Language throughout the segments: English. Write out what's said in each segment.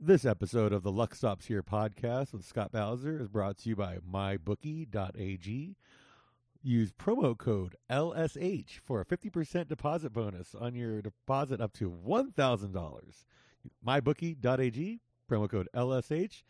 This episode of the Luck Stops Here podcast with Scott Bowser is brought to you by mybookie.ag. Use promo code LSH for a 50% deposit bonus on your deposit up to $1,000. Mybookie.ag, promo code LSH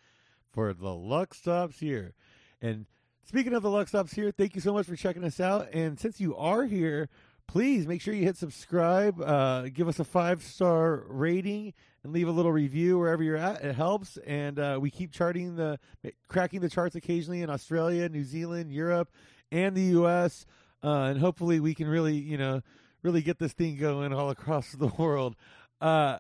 for the Luck Stops Here. And speaking of the Luck Stops Here, thank you so much for checking us out. And since you are here, please make sure you hit subscribe, uh, give us a five star rating, and leave a little review wherever you're at. It helps, and uh, we keep charting the cracking the charts occasionally in Australia, New Zealand, Europe, and the U.S. Uh, and hopefully, we can really, you know, really get this thing going all across the world. Uh,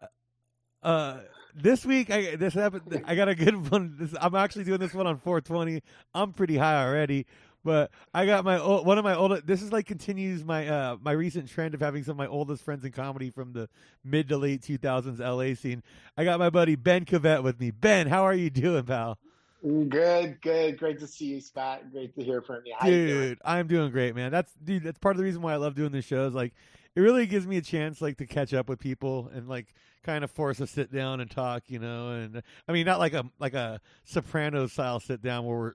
uh, this week, I this happened. I got a good one. This, I'm actually doing this one on 420. I'm pretty high already. But I got my old, one of my old. This is like continues my uh my recent trend of having some of my oldest friends in comedy from the mid to late 2000s LA scene. I got my buddy Ben Covette with me. Ben, how are you doing, pal? Good, good, great to see you, Scott. Great to hear from you, How dude. You I'm doing great, man. That's dude. That's part of the reason why I love doing this show. Is like it really gives me a chance like to catch up with people and like kind of force a sit down and talk, you know. And I mean, not like a like a Soprano style sit down where we're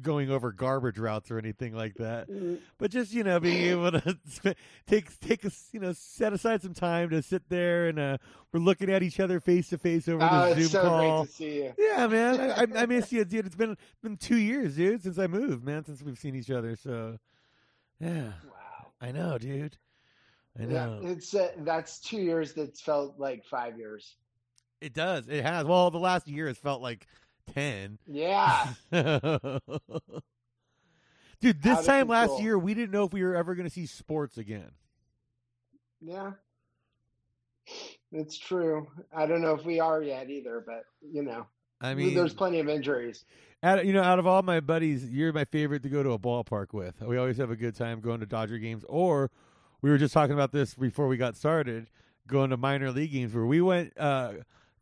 going over garbage routes or anything like that. Mm. But just you know, being able to take take a you know set aside some time to sit there and uh, we're looking at each other face to face over oh, the Zoom so call. Great to see you. Yeah, man, I, I, miss you, dude. It's been been two years, dude, since I moved, man, since we've seen each other. So, yeah, wow, I know, dude. I know. Yeah, it's uh, that's two years. That's felt like five years. It does. It has. Well, the last year has felt like 10. Yeah. Dude, this time last year, we didn't know if we were ever going to see sports again. Yeah. It's true. I don't know if we are yet either, but, you know. I mean, there's plenty of injuries. Out, you know, out of all my buddies, you're my favorite to go to a ballpark with. We always have a good time going to Dodger games, or we were just talking about this before we got started, going to minor league games where we went uh,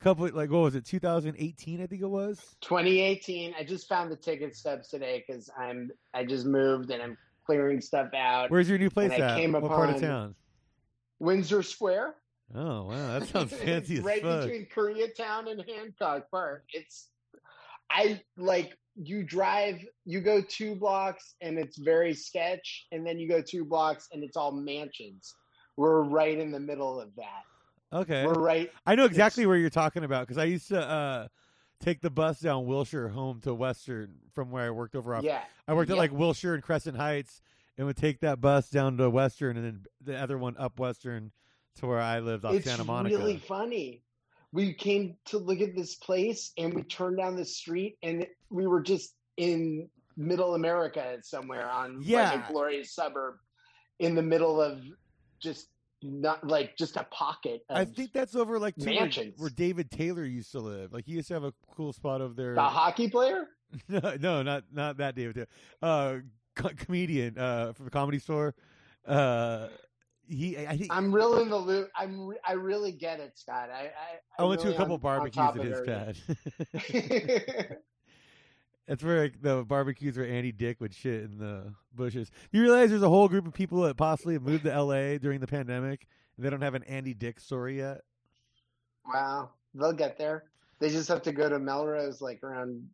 couple like what was it 2018 i think it was? 2018 i just found the ticket stubs today because i'm i just moved and i'm clearing stuff out. Where's your new place at I came what part of town? Windsor square. Oh wow. That sounds fancy right fuck. between koreatown and hancock park. It's i like you drive you go two blocks and it's very sketch and then you go two blocks and it's all mansions. We're right in the middle of that Okay. We're right. I know exactly where you're talking about because I used to uh, take the bus down Wilshire home to Western from where I worked over off. Yeah. I worked yeah. at like Wilshire and Crescent Heights and would take that bus down to Western and then the other one up Western to where I lived off it's Santa Monica. It's really funny. We came to look at this place and we turned down the street and we were just in middle America somewhere on yeah. like a glorious suburb in the middle of just not like just a pocket. I think that's over like mansions where, where, David Taylor used to live. Like he used to have a cool spot over there. The hockey player? no, no, not not that David Taylor. Uh, co- comedian uh, from the Comedy Store. Uh, he, I think I'm real in the loop. I'm, re- I really get it, Scott. I, I, I went really to a couple on, barbecues at his pad. That's where like, the barbecues where Andy Dick would shit in the bushes. You realize there's a whole group of people that possibly have moved to L.A. during the pandemic, and they don't have an Andy Dick story yet. Wow, they'll get there. They just have to go to Melrose like around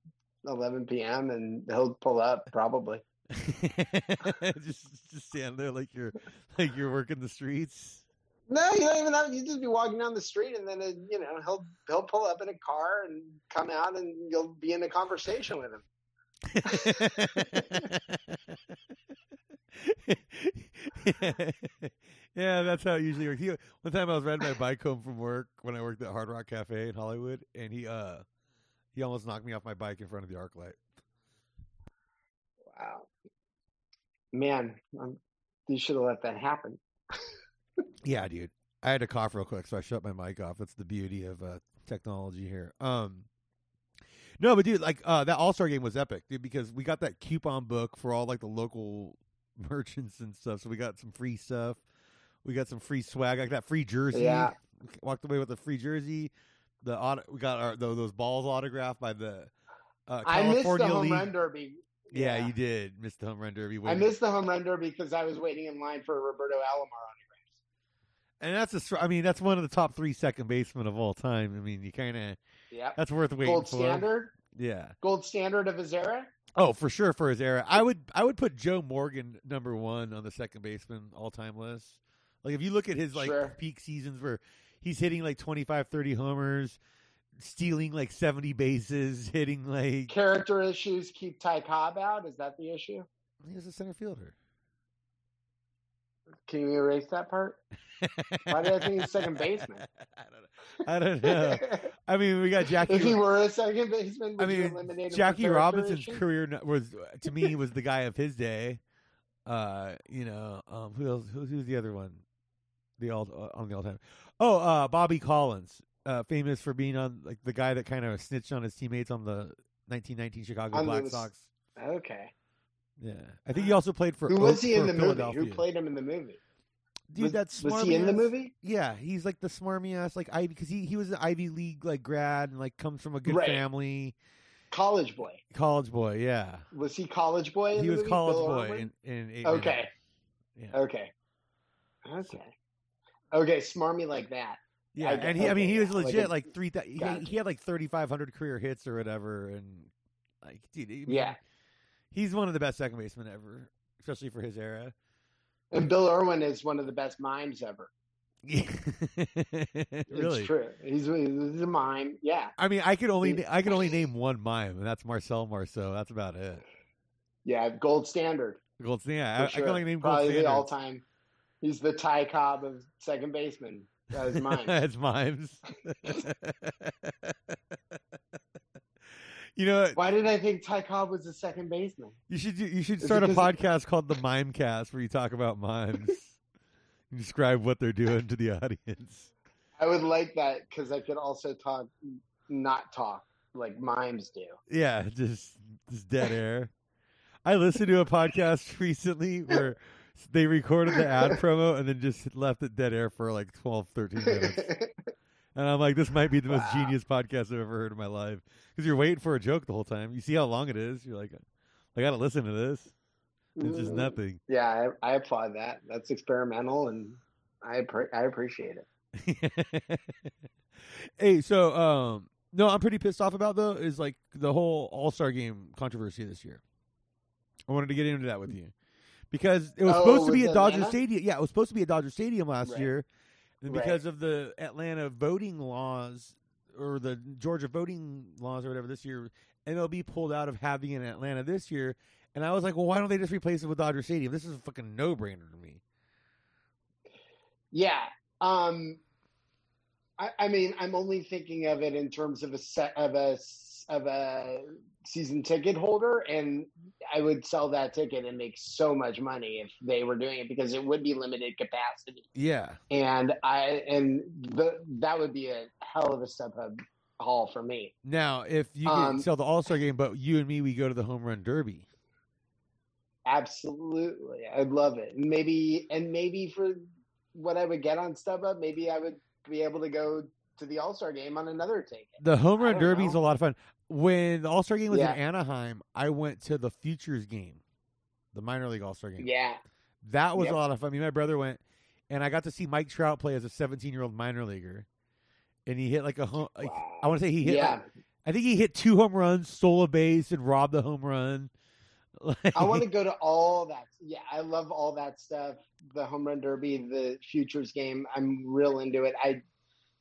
11 p.m. and he'll pull up probably. just just stand there like you're like you're working the streets. No, you don't even have. You just be walking down the street, and then it, you know he'll he'll pull up in a car and come out, and you'll be in a conversation with him. yeah, that's how it usually works. He, one time I was riding my bike home from work when I worked at Hard Rock Cafe in Hollywood, and he uh he almost knocked me off my bike in front of the ArcLight. Wow, man, um, you should have let that happen. yeah, dude. I had to cough real quick, so I shut my mic off. That's the beauty of uh, technology here. Um, no, but dude, like uh, that All Star game was epic, dude, because we got that coupon book for all like the local merchants and stuff. So we got some free stuff. We got some free swag. I got that free jersey. Yeah. Walked away with a free jersey. The auto, we got our those balls autographed by the uh, California I missed the home League. run derby. Yeah, yeah, you did miss the home run derby. I missed the home run derby because I was waiting in line for Roberto Alomar and that's a. str- I mean, that's one of the top three second basemen of all time. I mean, you kind of Yeah. that's worth waiting Gold for. standard. Yeah. Gold standard of his era. Oh, for sure for his era. I would I would put Joe Morgan number one on the second baseman all time list. Like if you look at his like Sure. peak seasons where he's hitting like 25, 30 homers, stealing like 70 bases, hitting like Character issues keep Ty Cobb out. Is that the issue? he was a center fielder. Can you erase that part? Why did I think he's second baseman? I don't know. I don't know. I mean, we got Jackie if he were a second baseman, would I mean, Jackie Robinson's career was to me was the guy of his day. Uh, you know, um, who else? Who's, who's the other one? The all uh, on the all time. Oh, uh, Bobby Collins, uh, famous for being on like the guy that kind of snitched on his teammates on the 1919 Chicago On Black Sox. Okay. Yeah, I think he also played for. Who was he in the movie? Who played him in the movie? Dude, was, that's was he in the movie? Yeah, he's like the smarmy ass like I because he he was an Ivy League like grad and like comes from a good Right. family, College boy. college boy. Yeah, Was he college boy? In he was movie? college Bill boy Irwin? in in Okay. Yeah. Okay. Okay. Okay. Smarmy like that. Yeah, I and he, I mean, he was like legit a- like, three. He, he had like thirty five hundred career hits or whatever, and like, dude, Yeah. He's one of the best second basemen ever, especially for his era. And Bill Irwin is one of the best mimes ever. Really? It's true. He's, he's a mime. Yeah. I mean, I could only I could only name one mime, and that's Marcel Marceau. That's about it. Yeah. Gold standard. Gold, yeah, For I, I sure. can only name Gold Probably the all time. He's the Ty Cobb of second baseman. That is mine. it's mimes. you know. Why did I think Ty Cobb was the second baseman? you should you should start a it podcast called the Mime Cast where you talk about mimes. You describe what they're doing to the audience. I would like that because I could also talk, not talk like mimes do. Yeah, just just dead air. I listened to a podcast recently where they recorded the ad promo and then just left it dead air for like 12, 13 minutes. And I'm like, this might be the most Wow. genius podcast I've ever heard in my life. Because you're waiting for a joke the whole time. You see how long it is. You're like, I got to listen to this. It's just nothing. Yeah, I, I applaud that. That's experimental, and I I appreciate it. hey, so um, no, I'm pretty pissed off about though is like the whole All Star Game controversy this year. I wanted to get into that with you because it was Oh, supposed to be at Dodger Stadium. Yeah, it was supposed to be at Dodger Stadium last Right. year, Right. because of the Atlanta voting laws or the Georgia voting laws or whatever this year, MLB pulled out of having it in Atlanta this year. And I was like, well, why don't they just replace it with Dodger Stadium? This is a fucking no brainer to me. Yeah. Um, I, I mean, I'm only thinking of it in terms of a set of a of a season ticket holder, and I would sell that ticket and make so much money if they were doing it because it would be limited capacity, Yeah. and I and the that would be a hell of a StubHub haul for me. Now, if you Um, sell the All Star game, but you and me, we go to the Home Run Derby. Absolutely, I'd love it. Maybe and maybe for what I would get on StubHub, maybe I would be able to go to the All Star game on another ticket. The Home Run Derby is a lot of fun. When the All Star game was Yeah. in Anaheim, I went to the Futures game, the minor league All Star game. Yeah, That was Yep. a lot of fun. Me and my brother went, and I got to see Mike Trout play as a 17 year old minor leaguer, and he hit like a home. Like, Wow. I want to say he hit. yeah. like- I think he hit two home runs, stole a base, and robbed the home run. Like, I want to go to all that. Yeah, I love all that stuff. The home run derby, the futures game. I'm real into it. I,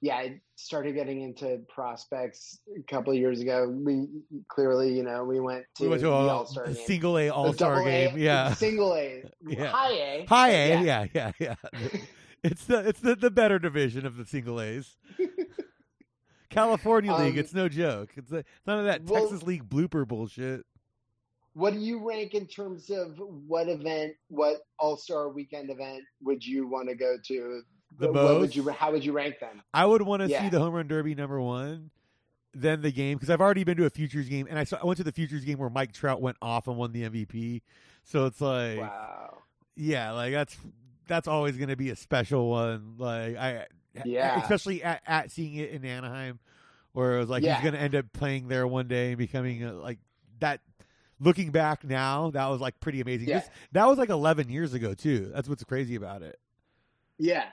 yeah, I started getting into prospects a couple of years ago. We clearly, you know, we went to, we went to the a, All Star a game, single A All Star double A, game. Yeah, single A, Yeah. high A, high A. Yeah. Yeah, yeah, yeah. it's the it's the, the better division of the single A's. California League, Um, it's no joke. It's a, none of that well- Texas League blooper bullshit. What do you rank in terms of what event, what All Star Weekend event would you want to go to? The what would most? you? How would you rank them? I would want to see the home run derby number one, then the game because I've already been to a futures game and I saw I went to the futures game where Mike Trout went off and won the MVP. So it's like, Wow. yeah, like that's that's always going to be a special one. Like I, Yeah. especially at, at seeing it in Anaheim, where it was like Yeah. he's going to end up playing there one day and becoming a, like that. Looking back now, that was like pretty amazing. Yeah. This- that was like 11 years ago too. That's what's crazy about it. Yeah.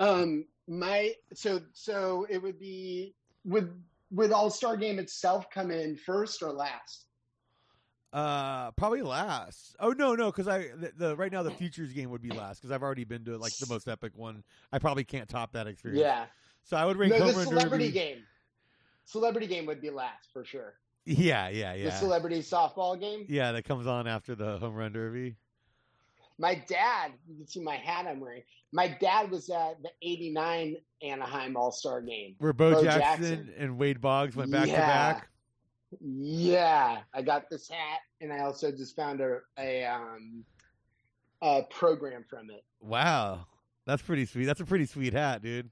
Um, my so so it would be would would All Star Game itself come in first or last? Uh, probably last. Oh no, no, because I the, the right now the futures game would be last because I've already been to like the most epic one. I probably can't top that experience. Yeah. So I would rank No, the celebrity game. Celebrity game would be last for sure. Yeah, yeah, yeah. The celebrity softball game. yeah, that comes on after the home run derby. My dad, you can see my hat I'm wearing. My dad was at the '89 Anaheim All Star game. Where Bo, Bo Jackson, Jackson. and Wade Boggs went back to Yeah. back. Yeah, I got this hat, and I also just found a a um a program from it. Wow. That's pretty sweet. That's a pretty sweet hat, dude.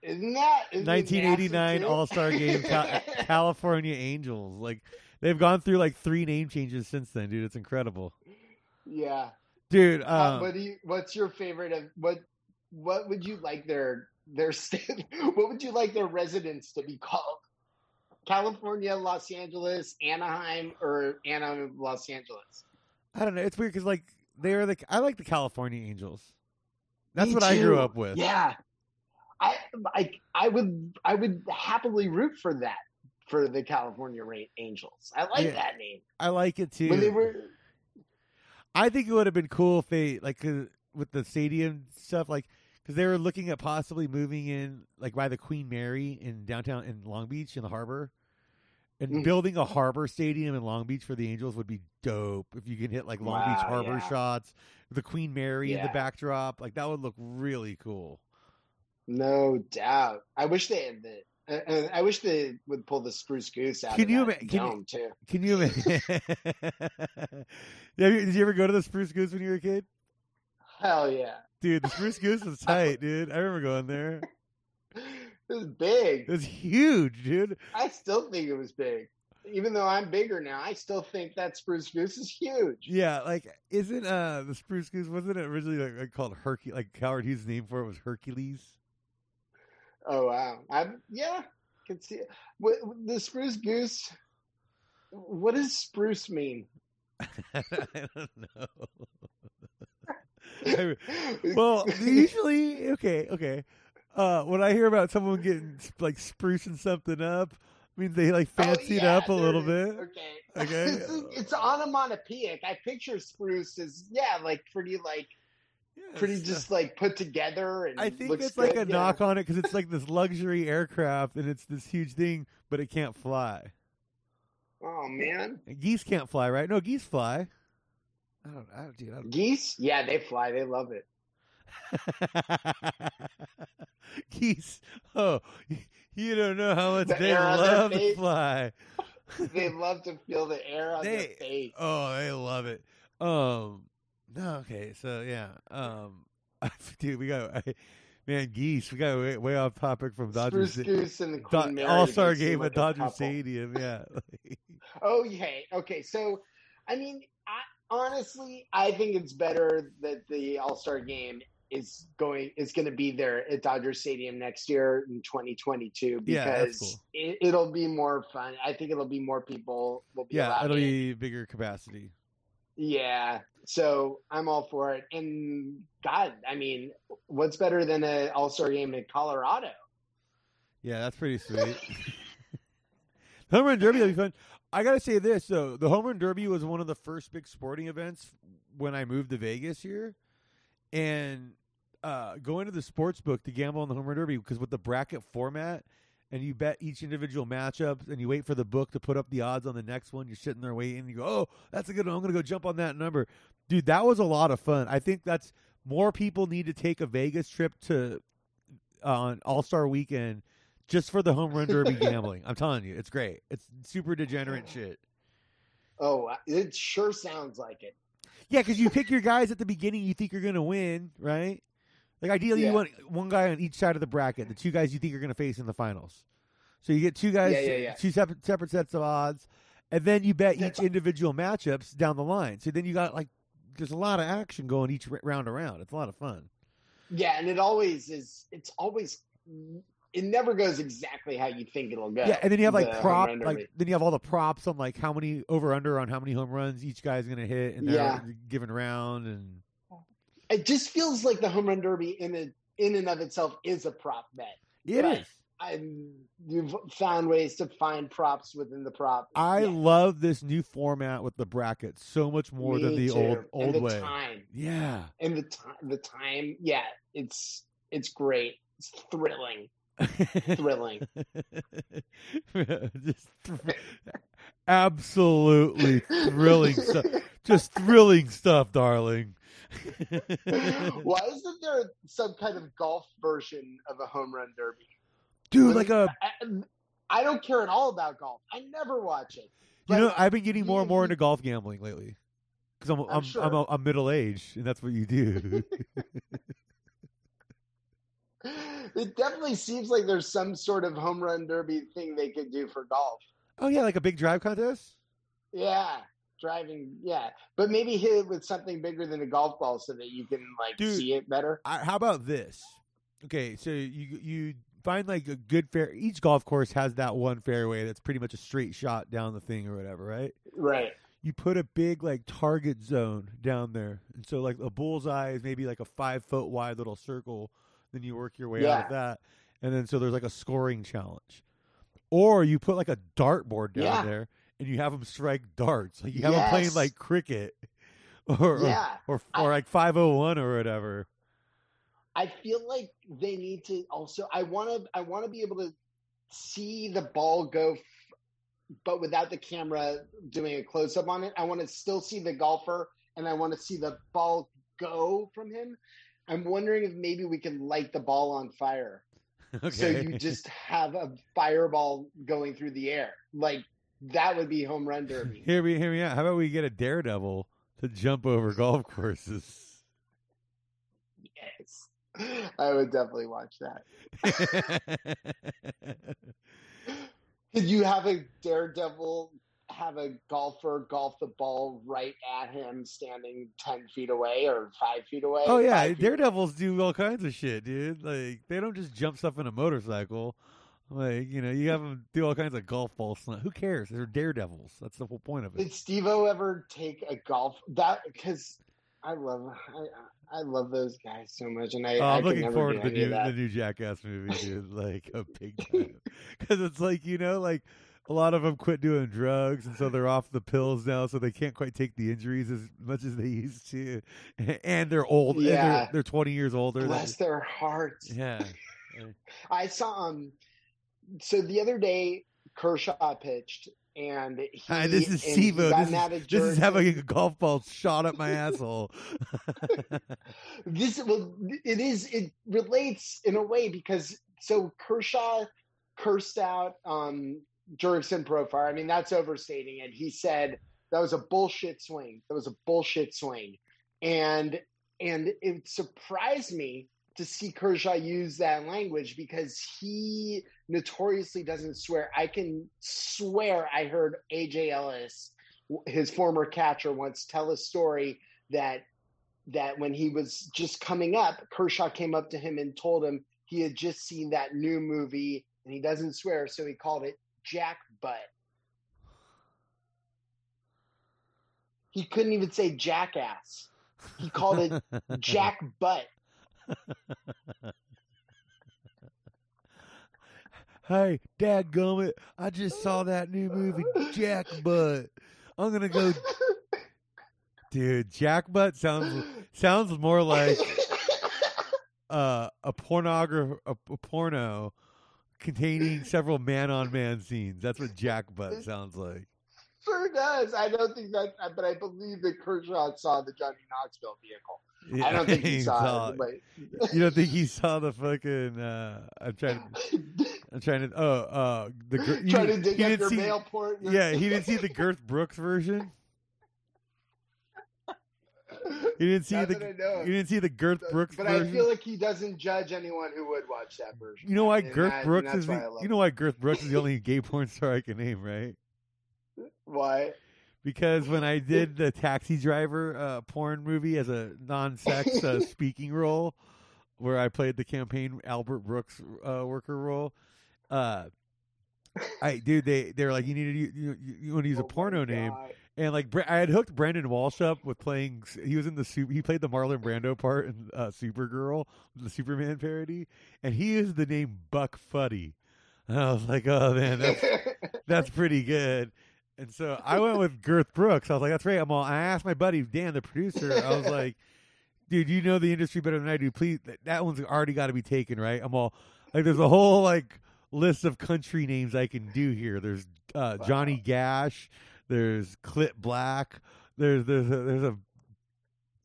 Isn't that isn't 1989? All Star Game, Cal- California Angels. Like they've gone through like three name changes since then, dude. It's incredible, yeah. Dude. Uh, Um, what do you? What's your favorite of what? What would you like their their state? What would you like their residents to be called? California, Los Angeles, Anaheim, or Anaheim, Los Angeles? I don't know. It's weird because like they're the I like the California Angels. That's Me what I grew up with. Yeah, I, I I would I would happily root for that for the California Angels. I like Yeah. that name. I like it too. When they were, I think it would have been cool if they like with the stadium stuff, like because they were looking at possibly moving in like by the Queen Mary in downtown in Long Beach in the harbor, and Mm. building a harbor stadium in Long Beach for the Angels would be dope. If you can hit like Long Beach harbor yeah. shots, the Queen Mary in the backdrop, like that would look really cool. no doubt. I wish they had the. Uh, I wish they would pull the spruce goose out Can of you that ima- can you-. Can you? imagine? Did you ever go to the Spruce Goose when you were a kid? Hell yeah, Dude, the Spruce Goose was tight, dude. I remember going there. it was big. It was huge, dude. I still think it was big, even though I'm bigger now. I still think that spruce goose is huge. Yeah, like isn't uh the Spruce Goose wasn't it originally like, like called Hercules? Like Howard Hughes' name for it was Hercules. Oh wow, I yeah, can see it. What, the spruce goose. What does spruce mean? I don't know. I- well, usually, okay, okay. Uh, when I hear about someone getting like sprucing something up, I mean they like Oh, yeah, up a little it bit. Okay. Okay. it's, it's onomatopoeic. I picture spruce as yeah, like pretty like Yeah, pretty just like put together and I think it's like a yeah. knock on it because it's like this luxury aircraft and it's this huge thing, but it can't fly. Oh man, geese can't fly, right? No, geese fly. I don't, I don't, dude, I don't geese? Yeah, they fly. They love it. geese. Oh, you don't know how much The they air on their love to fly. They love to feel the air on their face. Oh, they love it. Um, no, okay, so yeah, um, dude, we got man geese. We got way, way off topic from Dodgers. Spruce Goose and the Queen Mary. All Star game like at Dodger. Stadium. Yeah, Oh yeah. Okay. So, I mean, I, honestly, I think it's better that the All Star game is going is going to be there at Dodger Stadium next year in 2022 because Yeah, cool. it, it'll be more fun. I think it'll be more people will be yeah, it'll in. be bigger capacity. Yeah. So I'm all for it. And God, I mean, what's better than an All Star game in Colorado? Yeah, that's pretty sweet. home run derby will be fun. I gotta say this though: the home run derby was one of the first big sporting events when I moved to Vegas here, and uh, going to the sports book to gamble on the home run derby because with the bracket format. And you bet each individual matchup, and you wait for the book to put up the odds on the next one. You're sitting there waiting, and you go, "Oh, that's a good one. I'm going to go jump on that number." Dude, that was a lot of fun. I think that's more people need to take a Vegas trip to on All Star Weekend just for the home run derby gambling. I'm telling you, it's great. It's super degenerate shit. Oh, it sure sounds like it. Yeah, because you pick your guys at the beginning you think you're going to win, right? Like ideally, Yeah. you want one guy on each side of the bracket, the two guys you think you're going to face in the finals. So you get two guys, Yeah, yeah, two separate separate sets of odds, and then you bet each individual matchups down the line. So then you got like there's a lot of action going each round around. It's a lot of fun. Yeah, and it always is. It's always. It never goes exactly how you think it'll go. Yeah, and then you have like the prop, like derby. then you have all the props on like how many over under on how many home runs each guy's going to hit in their given round, and it just feels like the home run derby in a in and of itself is a prop bet. It Right. is. And you've found ways to find props within the prop. I Yeah, love this new format with the brackets so much more than the too. old and old the way. time Yeah. and the time. The time. Yeah, it's it's great. It's thrilling. Thrilling. Just thr- absolutely thrilling stuff. Just thrilling stuff, darling. Why isn't there some kind of golf version of a home run derby? Dude, like a I, I don't care at all about golf. I never watch it. you know, I've been getting more and more into golf gambling lately because I'm I'm I'm, sure. I'm, I'm middle aged, and that's what you do. It definitely seems like there's some sort of home run derby thing they could do for golf. oh yeah, like a big drive contest. Yeah, driving. Yeah, but maybe hit it with something bigger than a golf ball so that you can like Dude. see it better. I, how about this? Okay, so you you find like a good fair. Each golf course has that one fairway that's pretty much a straight shot down the thing or whatever, right? Right. You put a big like target zone down there, and so like a bullseye is maybe like a five foot wide little circle. Then you work your way out of that, and then so there's like a scoring challenge, or you put like a dartboard down Yeah. there, and you have them strike darts. Like you have them playing like cricket, or or, Yeah. or, I- like five oh one or whatever. I feel like they need to also. I want to. I want to be able to see the ball go, f- but without the camera doing a close up on it. I want to still see the golfer, and I want to see the ball go from him. I'm wondering if maybe we can light the ball on fire, Okay. so you just have a fireball going through the air. Like that would be home run derby. Hear me, hear me out. How about we get a daredevil to jump over golf courses? yes, I would definitely watch that. Could you have a daredevil have a golfer golf the ball right at him standing 10 feet away or 5 feet away? oh yeah, daredevils do all kinds of shit, dude. Like they don't just jump stuff in a motorcycle. Like you know, you have them do all kinds of golf ball. Who cares? They're daredevils. That's the whole point of it. Did Steve-O ever take a golf that cuz I love I, I love those guys so much and I, Oh, I I'm could looking never forward to the new the new Jackass movie, dude. Like a big time, because it's like you know, like a lot of them quit doing drugs, and so they're off the pills now, so they can't quite take the injuries as much as they used to, and they're old. Yeah. they're, they're 20 years older. than- Bless their hearts. Yeah, I saw um so the other day Kershaw pitched and he Hi, this is and he Steve-O. got This is, this is having a golf ball shot up my asshole. this well it is it relates in a way because so Kershaw cursed out um Jurickson Profar. I mean that's overstating it. He said that was a bullshit swing. That was a bullshit swing. And and it surprised me to see Kershaw use that language because he notoriously doesn't swear. I can swear I heard AJ Ellis, his former catcher, once tell a story that that when he was just coming up, Kershaw came up to him and told him he had just seen that new movie and he doesn't swear, so he called it Jack Butt. He couldn't even say jackass. He called it Jack Butt. Hey, Dad Gummit, I just saw that new movie, Jack Butt. I'm gonna go, dude. Jack Butt sounds sounds more like uh, a pornograph a, a porno containing several man on man scenes. That's what Jack Butt sounds like. sure does. I don't think that, but I believe that Kershaw saw the Johnny Knoxville vehicle. I don't think he saw, it. But You don't think he saw the fucking? Uh, I'm trying. I'm trying to. Oh, uh, the you trying to dig up your see- mail port. Yeah, he didn't see the Girth Brooks version. He didn't see Not the. that I know. You didn't see the Girth Brooks version. but version. I feel like he doesn't judge anyone who would watch that version. you know why And Girth Brooks is the. You know why Girth Brooks is the only gay porn star I can name, right? why? Because when I did the taxi driver uh, porn movie as a non-sex uh, speaking role, where I played the campaign Albert Brooks uh, worker role, uh, I dude, they they're like, you need to you, you, you want to use a Oh my porno name, And like I had hooked Brandon Walsh up with playing. He was in the super. He played the Marlon Brando part in uh, Supergirl, the Superman parody, and he is the name Buck Fuddy. And I was like, oh man, that's that's pretty good. And so I went with Girth Brooks. I was like, that's right. I'm all. I asked my buddy Dan, the producer. I was like, dude, you know the industry better than I do. Please, that, that one's already got to be taken, right? I'm all like, there's a whole like list of country names I can do here. There's uh, Johnny Gash. There's Clit Black. There's there's a, there's a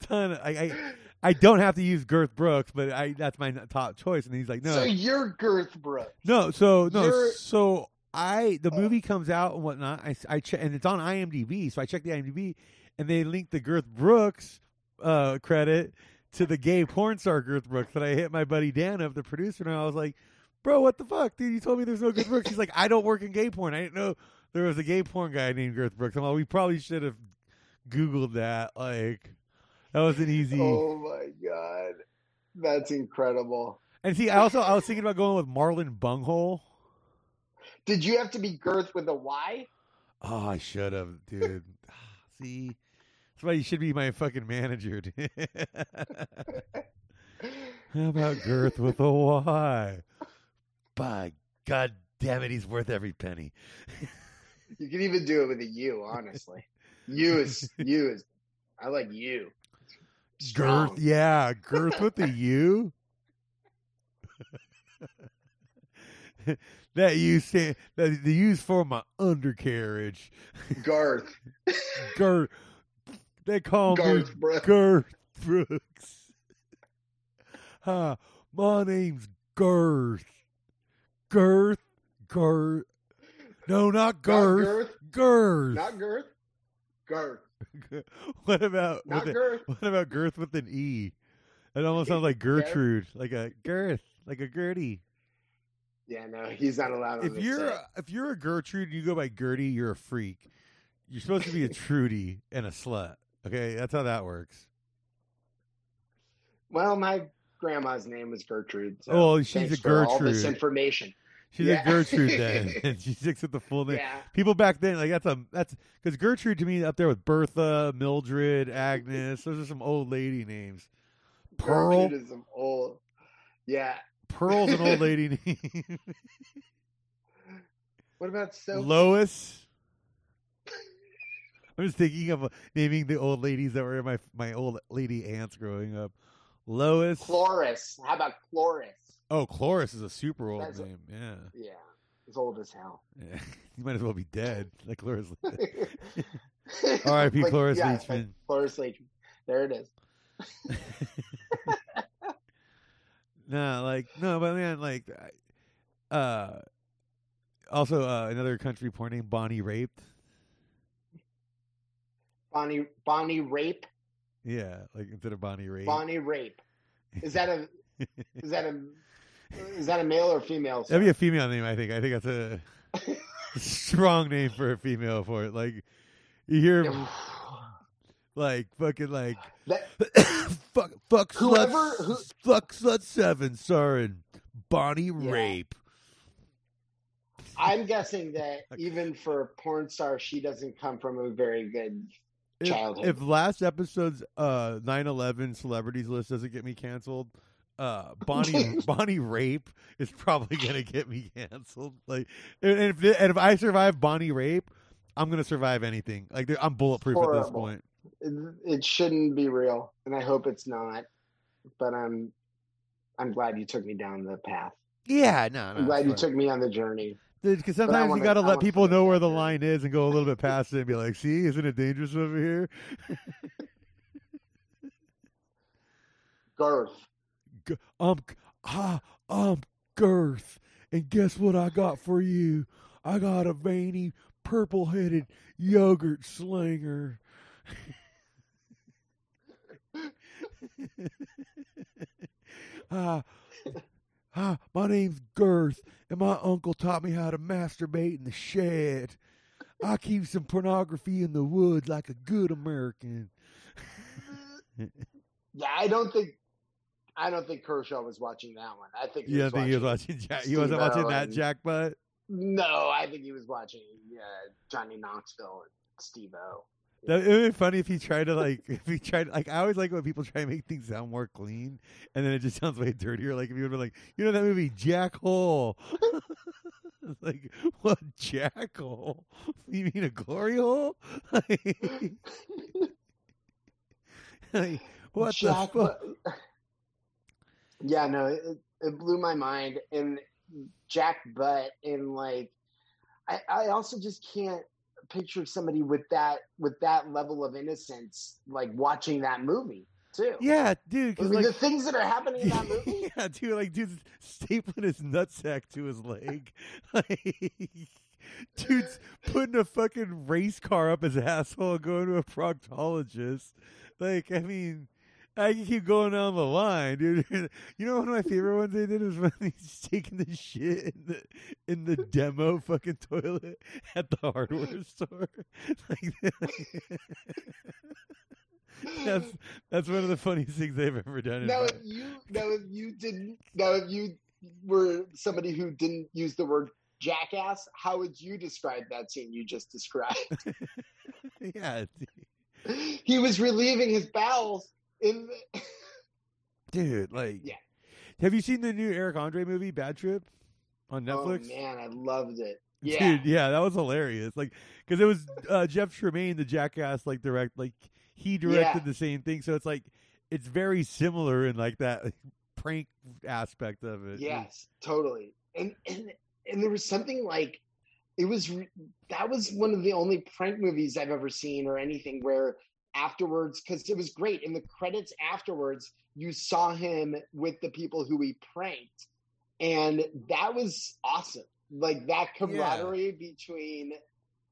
ton. Of, I, I I don't have to use Girth Brooks, but I that's my top choice. And he's like, no, So you're Girth Brooks. no. So no. You're- So I the Oh. movie comes out and whatnot. I I check and it's on IMDb. So I checked the IMDb and they linked the Girth Brooks uh, credit to the gay porn star Girth Brooks. And I hit my buddy Dan up, the producer, and I was like, "Bro, what the fuck, dude? You told me there's no Girth Brooks." He's like, "I don't work in gay porn. I didn't know there was a gay porn guy named Girth Brooks." I'm like, "We probably should have googled that. Like, that was an easy." Oh my god, that's incredible. And see, I also I was thinking about going with Marlon Bunghole. Did you have to be Girth with a Y? Oh, I should have, dude. See, that's why you should be my fucking manager. Dude. How about Girth with a Y? By God damn it, he's worth every penny. You can even do it with a U. Honestly, U is U is. I like you. Strong. Girth, yeah, Girth with a U. that you stand that the U's for my undercarriage. Garth. Girth. They call me Garth. Girth Brooks. Hi, my name's Girth. Girth. Girth. No, not Not Girth. Girth. Girth. Not Girth. Garth. what about Not with a- Girth. what about Girth with an E? It almost sounds like Gertrude, like a girth, like a Gertie. Yeah, no, he's not allowed If you're set. if you're a Gertrude and you go by Gertie, you're a freak. You're supposed to be a Trudy and a slut. Okay, that's how that works. Well, my grandma's name was Gertrude. So Oh, she's a for All this information. She's Yeah. a Gertrude then, and she sticks with the full name. Yeah. People back then, like that's a that's because Gertrude to me up there with Bertha, Mildred, Agnes. Those are some old lady names. Pearl, Gertrude is some old. Yeah. Pearl's an old lady name. What about Sophie? Lois. I'm just thinking of uh, naming the old ladies that were my my old lady aunts growing up. Lois. Cloris. How about Cloris? oh, Cloris is a super old That's a- name. Yeah. Yeah. It's old as hell. yeah. you might as well be dead. Like Cloris. R.I.P. Like, Cloris yeah, Leachman. like Cloris Leachman. There it is. No, like no, but man, like, uh, also uh, another country porn name, Bonnie Raped. Bonnie Bonnie Rape. Yeah, like instead of Bonnie Rape. Bonnie Rape. Is that a is that a is that a male or female? That'd be a female name, I think. I think that's a strong name for a female for it. Like you hear like fucking like that, fuck fuck Whoever- slut who- fuck slut seven starring Bonnie Rape. I'm guessing that even for a porn star, she doesn't come from a very good childhood. if last episode's uh 9/11 celebrities list doesn't get me canceled, uh Bonnie Bonnie Rape is probably gonna get me canceled. Like, and if and if I survive Bonnie Rape, I'm gonna survive anything. Like I'm bulletproof at this point. It, it shouldn't be real, and I hope it's not. But I'm I'm glad you took me down the path. Yeah, no, no. I'm glad it's you took me on the journey. Because sometimes wanna- you got to let people know where the there. line is and go a little bit past it and be like, "See, isn't it dangerous over here?" Girth. G- Um, ah, um, girth, and guess what I got for you? I got a veiny, purple-headed yogurt slinger. ah, ah, my name's Girth, and my uncle taught me how to masturbate in the shed. I keep some pornography in the woods like a good American. Yeah, I don't think I don't think Kershaw was watching that one. I think he You was don't think he was watching? Jack, he wasn't watching that Irwin. jackbutt. No, I think he was watching uh, Johnny Knoxville and Steve O. That it would be funny if he tried to like if he tried like I always like when people try to make things sound more clean and then it just sounds way dirtier. Like if you would be like, you know that movie Jack Hole. like what Jack Hole? You mean a glory hole? like, what Jack, the fuck? yeah, no, it, it blew my mind. And Jack Butt and like, I, I also just can't picture somebody with that with that level of innocence like watching that movie too. Yeah, dude. 'cause, Like, like, the things that are happening in that movie. yeah, dude, like dude's stapling his nutsack to his leg. Like, dude's putting a fucking race car up his asshole going to a proctologist. Like, I mean, I can keep going down the line, dude. You know one of my favorite ones they did was when he's taking the shit in the in the demo fucking toilet at the hardware store. Like, that's that's one of the funniest things they've ever done. Now, if you now if you didn't now if you were somebody who didn't use the word jackass, how would you describe that scene you just described? yeah, he was relieving his bowels in the, dude. Like, Yeah. Have you seen the new Eric Andre movie, Bad Trip, on Netflix? Oh man, I loved it. Yeah. Dude, yeah, that was hilarious. Like, because it was uh, Jeff Tremaine, the jackass, like direct, like he directed Yeah. the same thing. So it's like it's very similar in like that like, prank aspect of it. Yes, totally. And and and there was something like it was that was one of the only prank movies I've ever seen or anything where afterwards because it was great in the credits afterwards you saw him with the people who he pranked and that was awesome like that camaraderie between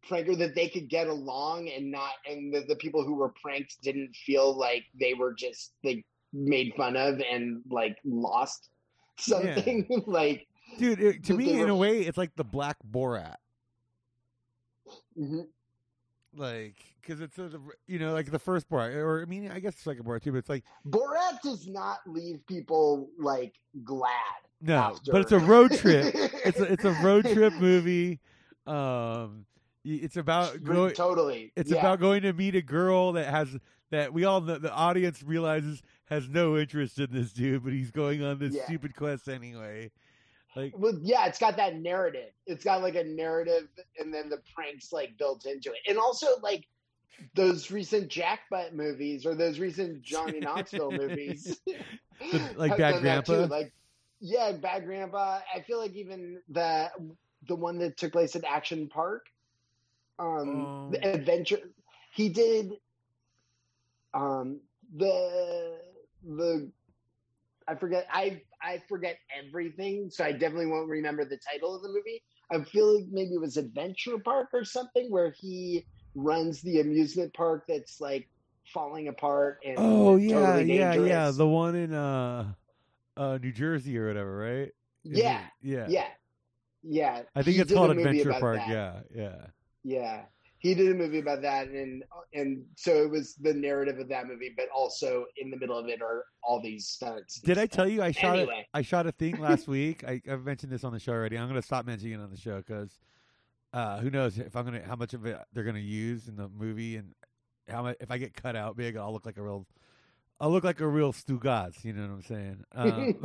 pranker that they could get along and not and the, the people who were pranked didn't feel like they were just like made fun of and like lost something like dude. It, to me, they in a way, it's like the Black Borat. mm-hmm. Like, because it's a, you know, like the first Borat, or I mean, I guess the second Borat too. But it's like Borat does not leave people like glad. no, after. but it's a road trip. it's a, it's a road trip movie. Um, it's about going. totally. It's yeah. about going to meet a girl that has that we all know the audience realizes has no interest in this dude, but he's going on this Yeah. stupid quest anyway. Like, Well, yeah, it's got that narrative. It's got like a narrative, and then the pranks like built into it, and also like those recent Jack Jackbutt movies or those recent Johnny Knoxville movies, like Bad done that, too. Grandpa? Like, yeah, Bad Grandpa. I feel like even the the one that took place at Action Park, um, Um. the adventure. He did, um, the the I forget. I I forget everything, so I definitely won't remember the title of the movie. I feel like maybe it was Adventure Park or something, where he runs the amusement park that's like falling apart and oh yeah, totally yeah, yeah, the one in uh, uh, New Jersey or whatever, right? Is it- yeah, yeah, yeah, yeah. I think He it's called Adventure Park. that. Yeah, yeah. Yeah. He did a movie about that and and so it was the narrative of that movie, but also in the middle of it are all these stunts. Did I tell you I shot Anyway. a, I shot a thing last week? I, I've mentioned this on the show already. I'm going to stop mentioning it on the show because uh, who knows if I'm gonna how much of it they're going to use in the movie and how much if I get cut out big, I'll look like a real I'll look like a real Stugatz. You know what I'm saying? Um,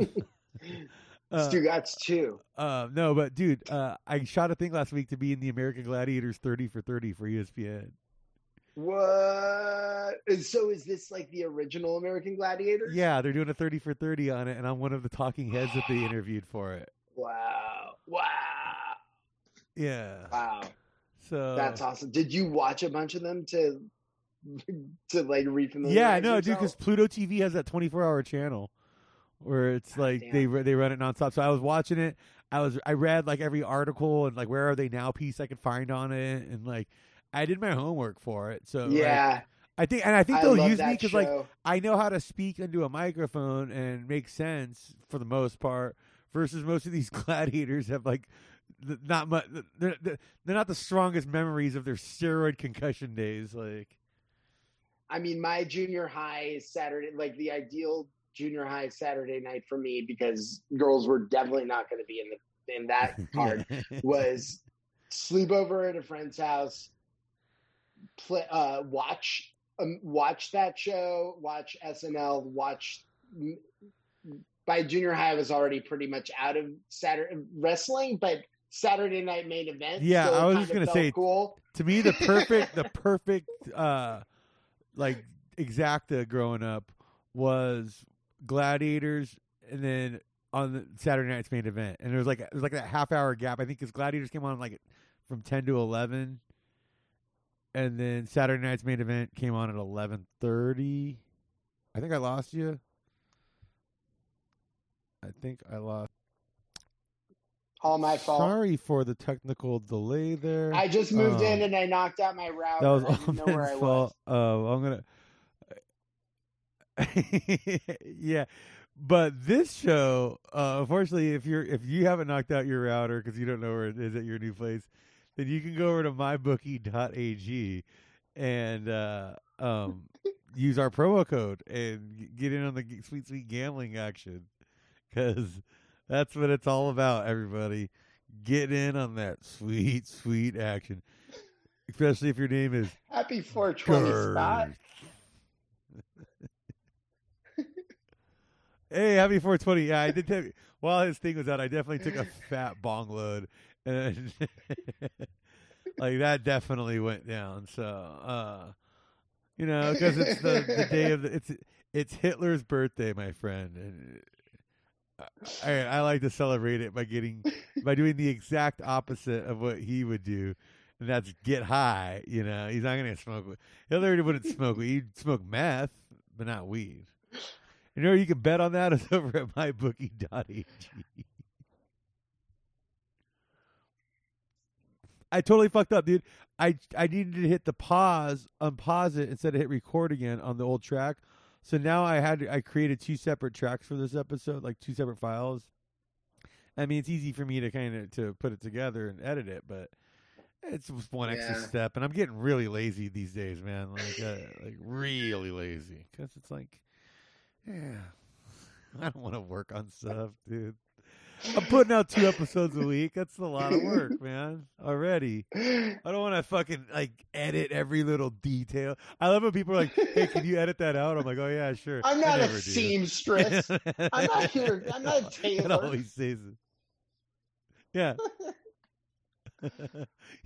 uh, Stugatz too. uh, no, but dude, uh, I shot a thing last week to be in the American Gladiators 30 for 30 for ESPN. What? So is this like the original American Gladiator? Yeah, they're doing a 30 for 30 on it, and I'm one of the talking heads that they interviewed for it. Wow. Wow. Yeah. Wow. So That's awesome. Did you watch a bunch of them to to like refamiliarize Yeah, no, dude, because Pluto TV has that 24 hour channel where it's like damn. they they run it nonstop. So I was watching it. I was I read like every article and like where are they now piece I could find on it, and like I did my homework for it. So like, yeah, I think and I think they'll love use me because like. I know how to speak into a microphone and make sense for the most part. Versus most of these gladiators have like not much. They're, they're they're not the strongest memories of their steroid concussion days. Like I mean, my junior high is Saturday, like the ideal junior high Saturday night for me, because girls were definitely not going to be in the in that card, was sleepover at a friend's house, play, uh, watch um, watch that show, watch SNL, watch. By junior high, I was already pretty much out of Saturday wrestling, but Saturday Night Main Event. Yeah, still I was just gonna say, cool. to me the perfect the perfect uh like exacta growing up was gladiators and then on the saturday night's main event and there was like it was like that half hour gap i think because gladiators came on like from 10 to 11 and then saturday night's main event came on at 11.30 i think i lost you i think i lost All my fault. sorry for the technical delay there I just moved Um, in and I knocked out my router. That was I didn't know where I was. fault. Uh, I'm gonna. yeah, but this show, uh, unfortunately, if you're if you haven't knocked out your router because you don't know where it is at your new place, then you can go over to mybookie.ag and uh, um, use our promo code and get in on the g- sweet sweet gambling action because that's what it's all about. Everybody, get in on that sweet sweet action, especially if your name is Happy 420, Scott. Hey, happy 420. Yeah, I did. Take, while his thing was out, I definitely took a fat bong load, and like that definitely went down. So, uh, you know, because it's the, the day of the it's it's Hitler's birthday, my friend, and I, I like to celebrate it by getting by doing the exact opposite of what he would do, and that's get high. You know, he's not gonna smoke. Hitler wouldn't smoke. He'd smoke meth, but not weed. You know, you can bet on that. is over at mybookie.ag. I totally fucked up, dude. I I needed to hit the pause, unpause it instead of hit record again on the old track. So now I had I created two separate tracks for this episode, like two separate files. I mean, it's easy for me to kind of to put it together and edit it, but it's just one extra step. And I'm getting really lazy these days, man. Like, uh, like really lazy because it's like, yeah, I don't want to work on stuff, dude. I'm putting out two episodes a week. That's a lot of work, man. Already. I don't want to fucking like edit every little detail. I love when people are like, "Hey, can you edit that out?" I'm like, "Oh yeah, sure." I'm not a seamstress. I'm not here. I'm not a It tailor. always says it. Yeah.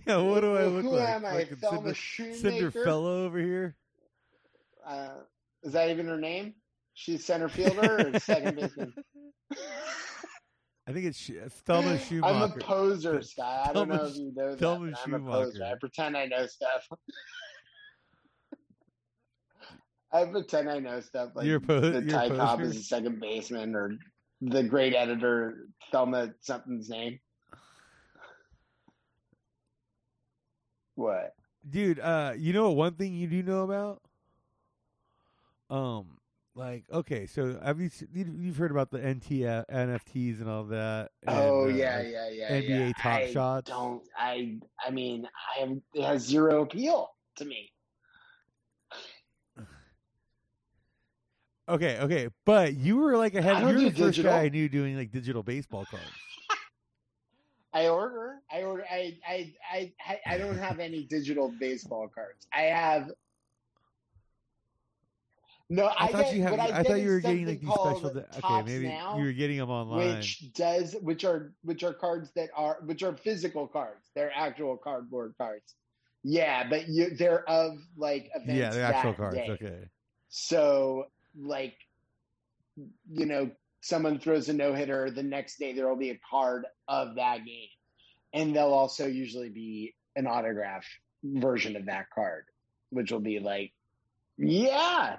yeah. What do I look like? Who like? am I? Fucking Thelma Cinder, Shoemaker? Cinderfella over here. Uh, is that even her name? She's center fielder or second baseman? I think it's Sh- Thelma Schumacher. I'm a poser, Scott. I don't know if you know that. Thelma I'm a poser. I pretend I know stuff. I pretend I know stuff like You're po- the Ty Cobb is a second baseman or the great editor Thelma something's name. What? dude uh you know one thing you do know about um like okay so have you you've heard about the NT nfts and all that and, oh uh, yeah, yeah, yeah. NBA yeah. Top I Shots? Don't I? I mean, I am. It has zero appeal to me. okay okay but you were like ahead I you don't the first guy i knew doing like digital baseball cards I order. I order. I. I. I. I- I don't have any digital baseball cards. I have. No, I, i, thought get, you had i, I, thought you were getting like these special okay maybe now, you were getting them online which does which are which are cards that are which are physical cards. They're actual cardboard cards. Yeah, but you they're of like events. yeah the actual cards day. okay So, like, you know, someone throws a no hitter, the next day there will be a card of that game. And there'll also usually be an autograph version of that card, which will be like, yeah.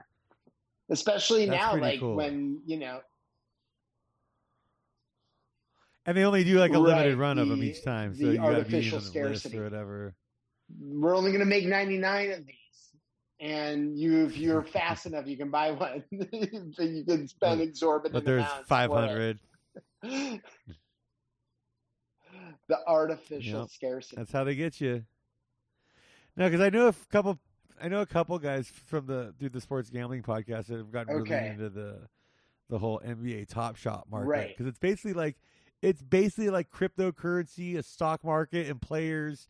Especially That's now, like cool. when, you know, and they only do like a limited Right, run of them each time so you gotta be artificial on the list scarcity. or whatever we're only going to make 99 of these. And you, if you're fast enough, you can buy one. so you can spend exorbitant but there's it. 500 the artificial Yep. scarcity. That's how they get you. No, because I know a couple. I know a couple guys from the through the sports gambling podcast that have gotten really into the the whole NBA Top Shot market Right. because it's basically like it's basically like cryptocurrency, a stock market, and players,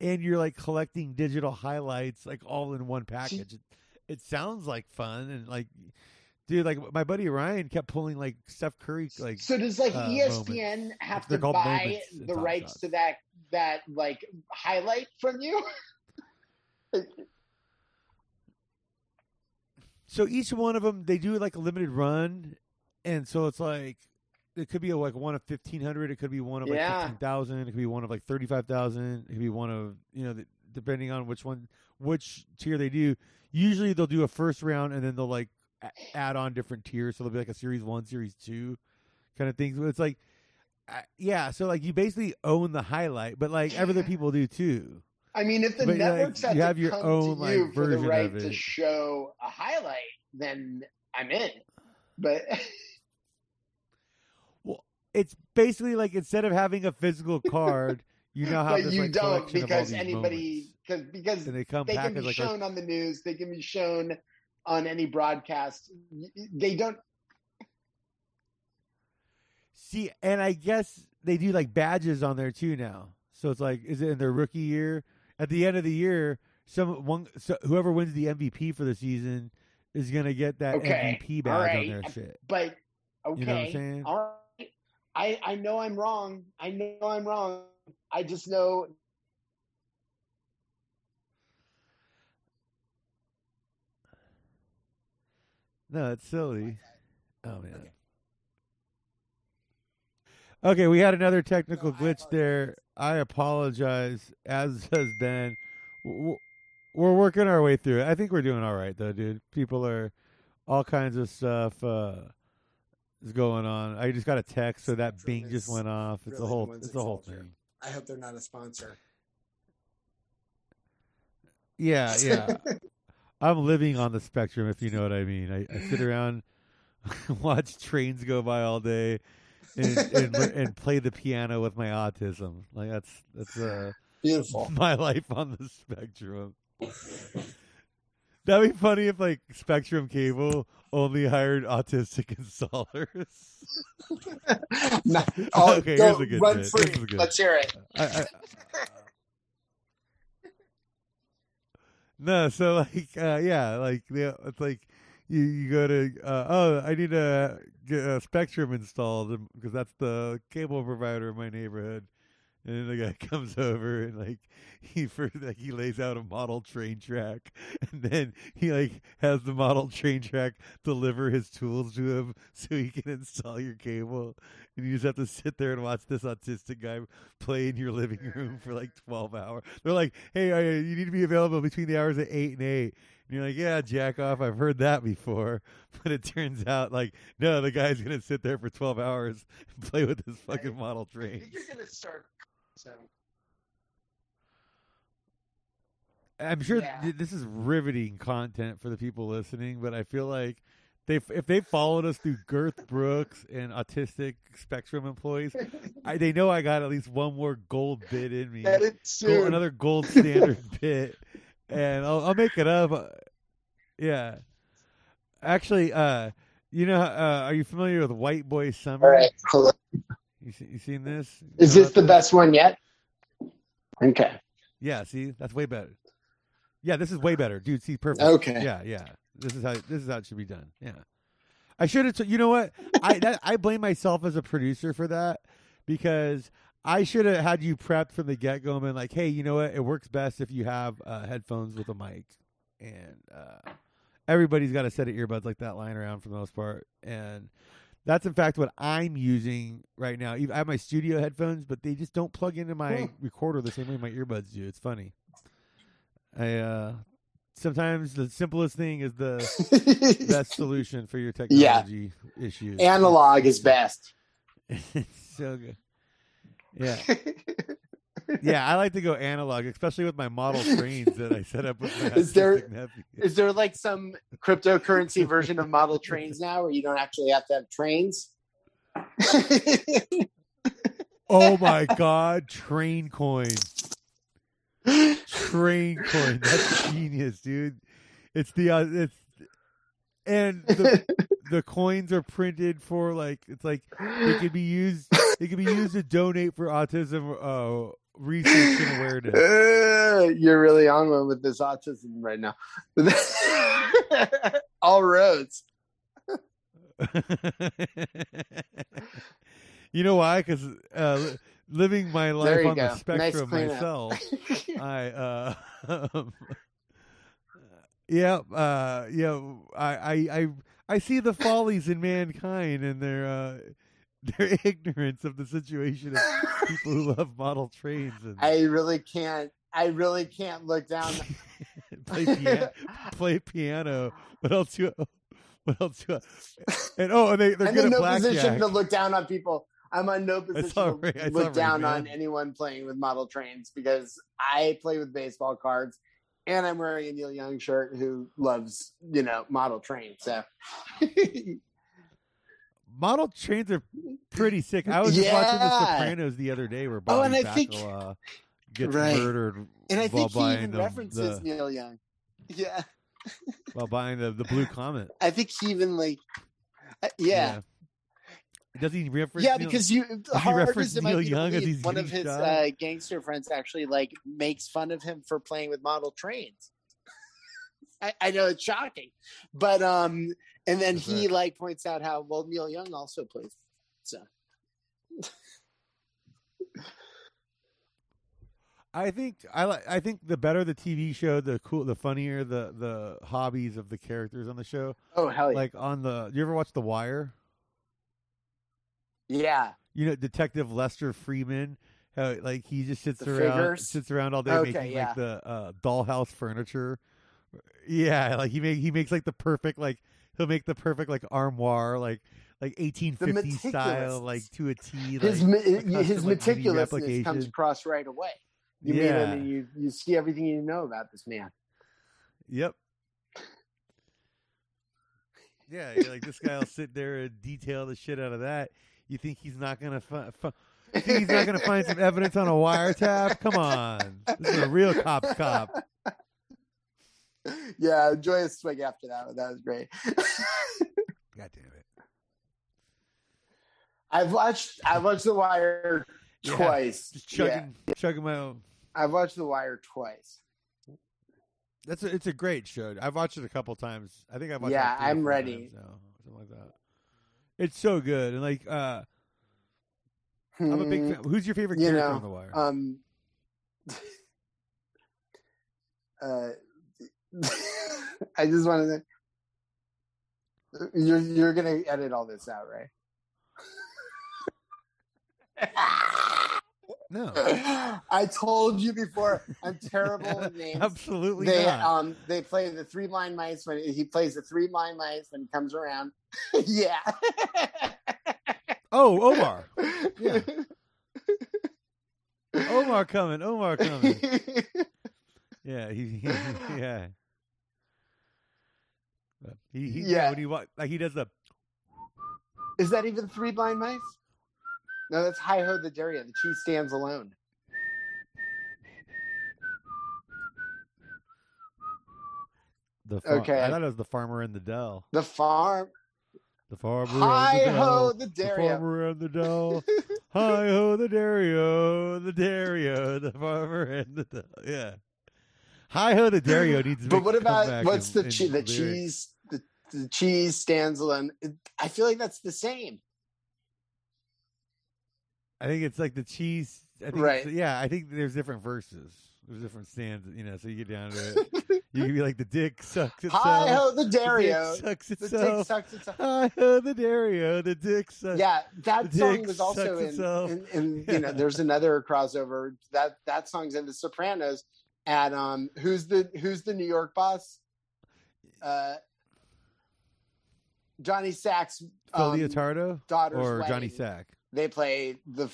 and you're like collecting digital highlights like all in one package. It, it sounds like fun and like dude, like my buddy Ryan kept pulling like Steph Curry like So does like uh, ESPN moments. have They're to buy the rights Shots. to that that like highlight from you? so each one of them they do like a limited run and so it's like it could be a, like one of 1500 it could be one of like Yeah. 15000 it could be one of like 35000 it could be one of you know the, depending on which one which tier they do. Usually they'll do a first round and then they'll like add on different tiers. So there'll be like a series 1 series 2 kind of things. But it's like uh, yeah so like you basically own the highlight but like other people do too I mean, if the But, like, networks have you to have your come own, to like, you for the right to show a highlight, then I'm in. But well, it's basically like instead of having a physical card you now have but this you like, don't because anybody because because and they come they can be like a- shown on the news, they can be shown on any broadcast. They don't. See, and I guess they do like badges on there too now. So it's like, is it in their rookie year? At the end of the year, some one so whoever wins the MVP for the season is gonna get that Okay, MVP badge all on their shit. But okay, You know what I'm saying? all right. I I know I'm wrong. I know I'm wrong. I just know No, it's silly. Oh man. Okay, we had another technical glitch there. I apologize, as has been. We're working our way through it. I think we're doing all right, though, dude. People are all kinds of stuff uh, is going on. I just got a text, so that Bing just went off. It's a really whole, it's a whole thing. I hope they're not a sponsor. Yeah, yeah. I'm living on the spectrum, if you know what I mean. I, I sit around, watch trains go by all day, and, and and play the piano with my autism. Like that's that's uh, Beautiful. my life on the spectrum. That'd be funny if like Spectrum Cable only hired autistic installers. No, oh, Okay, go, here's a good run bit. free. This is good. Let's hear it. I, I, no, so like, uh, yeah, like yeah, it's like you, you go to uh, oh, I need get a Spectrum installed because that's the cable provider in my neighborhood. And then the guy comes over and like he first like he lays out a model train track, and then he like has the model train track deliver his tools to him so he can install your cable, and you just have to sit there and watch this autistic guy play in your living room for like 12 hours. They're like, hey, you need to be available between the hours of 8 and 8. And you're like, yeah, jack off. I've heard that before. But it turns out, like, no, the guy's going to sit there for 12 hours and play with his fucking model train. You're gonna start. So I'm sure Yeah. th- this is riveting content for the people listening, but I feel like they if they followed us through Girth Brooks and autistic spectrum employees, I, they know I got at least one more gold bit in me. Gold- another gold standard bit, and I'll, I'll make it up. Yeah, actually, uh, you know, uh, are you familiar with White Boy Summer? all right. Hold on. You, see, you seen this? Is this the best one yet? Okay. Yeah, see, that's way better. Yeah, this is way better, dude. See, perfect. Okay. Yeah, yeah. This is how this is how it should be done. Yeah. I should have. T- you know what? I that, I blame myself as a producer for that because I should have had you prepped from the get go and been like, hey, you know what? It works best if you have uh, headphones with a mic, and uh, everybody's got a set of earbuds like that lying around for the most part, and. That's in fact what I'm using right now. I have my studio headphones, but they just don't plug into my recorder the same way my earbuds do. It's funny. I uh sometimes the simplest thing is the best solution for your technology issues. Analog is best. It's so good. Yeah. Yeah, I like to go analog, especially with my model trains that I set up with my Is there- nephew. Is there like some cryptocurrency version of model trains now where you don't actually have to have trains? Oh my god, train coin. Train coin. That's genius, dude. It's the uh, it's and the the coins are printed for like it's like it could be used it could be used to donate for autism uh research and awareness. Uh, you're really on one with this autism right now. All roads. you know why? Because uh, living my life on the go. Nice spectrum cleanup. myself, I uh, yeah, uh, yeah, I, I, I, I see the follies in mankind and their uh, their ignorance of the situation of people who love model trains and I really can't. I really can't look down. play piano. play piano. What else? You, what else? Do you, and oh, and they they're I'm good in no position to look down on people. I'm on no position saw to Ray- I saw look down on anyone playing with model trains because I play with baseball cards and I'm wearing a Neil Young shirt who loves, you know, model trains. So Model trains are pretty sick. I was just watching The Sopranos the other day where Bobby Oh, and I think- gets Right. murdered and I while think he even the, references the Neil Young. Yeah. while buying the, the blue comet. I think he even like uh, yeah. Does he reference? Yeah, Neil- because you he hard reference as it Neil Young as he's one of his uh, gangster friends actually like makes fun of him for playing with model trains. I, I know it's shocking, but um, and then That's he right. like points out how well Neil Young also plays. So I think I like. I think the better the TV show, the cool, the funnier the the hobbies of the characters on the show. oh hell yeah, Like on the, you ever watch The Wire? yeah. You know, Detective Lester Freamon. How like he just sits The around, figures? sits around all day Okay, making yeah. like the uh, dollhouse furniture. Yeah, like he make he makes like the perfect like he'll make the perfect like armoire like like eighteen fifty style like to a T. His like, his like, meticulousness comes across right away. You meet Yeah. him and you you see everything you know about this man. Yep. Yeah, you're like this guy will sit there and detail the shit out of that. You think he's not gonna? Fi- you think he's not gonna find some evidence on a wiretap? Come on, this is a real cop's cop. yeah, enjoy a swig after that. That was great. God damn it! I've watched I've watched The Wire Yeah, twice. Just Yeah, chugging, chugging my own. I've watched The Wire twice. That's a, it's a great show. I've watched it a couple times. I think I've watched. it Yeah, or I'm ready. now, something like that. It's so good, and like, uh I'm a big Hmm, fan. Who's your favorite You character know, on The Wire? Um. uh, I just wanted to. You're you're gonna edit all this out, right? no, I told you before. I'm terrible with names. absolutely They not. um they play the three blind mice when he plays the three blind mice when he comes around. yeah. oh, Omar. Yeah. Omar coming. Omar coming. Yeah, he, he yeah. He, he yeah. When he like he does the Is that even three blind mice? No, that's Hi Ho the Daria. The cheese stands alone. the far- Okay. I thought it was the farmer in the dell. The farm. The farmer Hi ho the ho dell. the The farmer in the dell. Hi ho the Dario, the Dario, the farmer and the dell. Yeah. Hi ho the Dario needs to But what about what's the che- the lyrics. cheese the, the cheese stands alone? I feel like that's the same. I think it's like the cheese. I think Right. yeah, I think there's different verses. There's different stands, you know. So you get down to it. You can be like the dick sucks itself. Hi ho the the Dario. dick sucks The dick sucks itself. Hi ho the Dario. The dick sucks. Yeah, that song was also in, itself. in, in you know. There's another crossover that that song's in The Sopranos. And um, who's the who's the New York boss? Uh, Johnny Sacks. Phil um, Leotardo daughter's or Johnny. Sack. They play the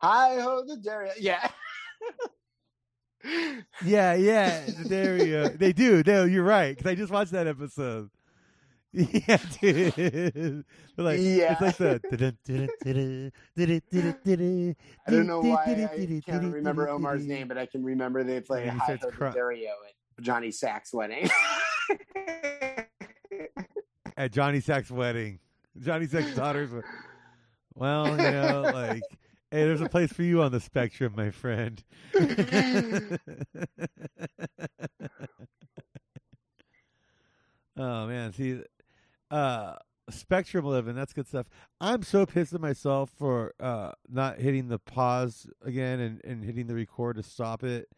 Hi ho the Dario. Yeah. Yeah, yeah, the Dario. they do. No, you're right. Because I just watched that episode. Yeah, dude. They're like, Yeah. It's like the. I don't know why I can't remember Omar's name, but I can remember they play Hi Ho the cry- Dario at Johnny Sacks' wedding. At Johnny Sack's wedding. Johnny Sack's daughter's. Well, you know, like Hey, there's a place for you on the spectrum, my friend. oh man, see, uh, spectrum living, that's good stuff. I'm so pissed at myself for uh not hitting the pause again and, and hitting the record to stop it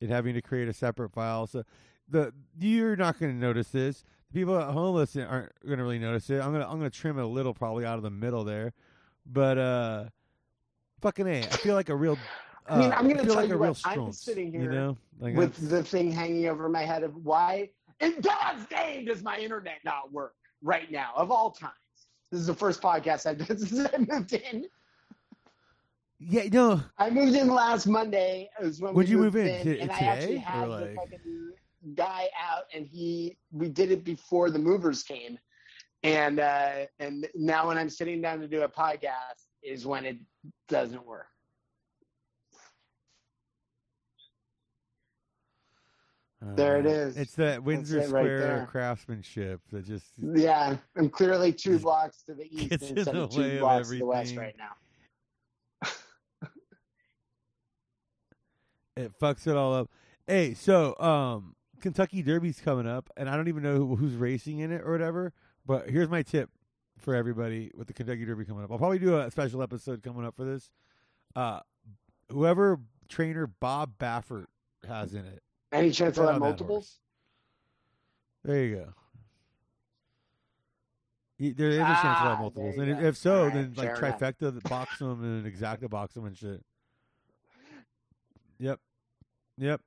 and having to create a separate file. So the you're not going to notice this. People at home listening aren't going to really notice it. I'm gonna I'm gonna trim it a little, probably out of the middle there, but uh, fucking a, I feel like a real. Uh, I mean, I'm gonna tell like you a real what, I'm sitting you know, like with I'm- the thing hanging over my head of why in God's name does my internet not work right now of all times. This is the first podcast I've done since I moved in. yeah, no, I moved in last Monday. When we you move in? T- and I today, actually or like- fucking guy out, and he we did it before the movers came, and uh, and now when I'm sitting down to do a podcast is when it doesn't work. There it uh, is. It's that Windsor it right Square there. craftsmanship that just Yeah, I'm clearly two blocks to the east instead of two of blocks to the west right now. it fucks it all up. Hey, so um, Kentucky Derby's coming up, and I don't even know who, who's racing in it or whatever. But here's my tip for everybody with the Kentucky Derby coming up. I'll probably do a special episode coming up for this. Uh, whoever trainer Bob Baffert has in it. Any chance of that multiples? There you go. There is a chance of Ah, that multiples, and if- go. if so, right, then like fair enough. trifecta box them and exacta box them and shit. Yep, yep.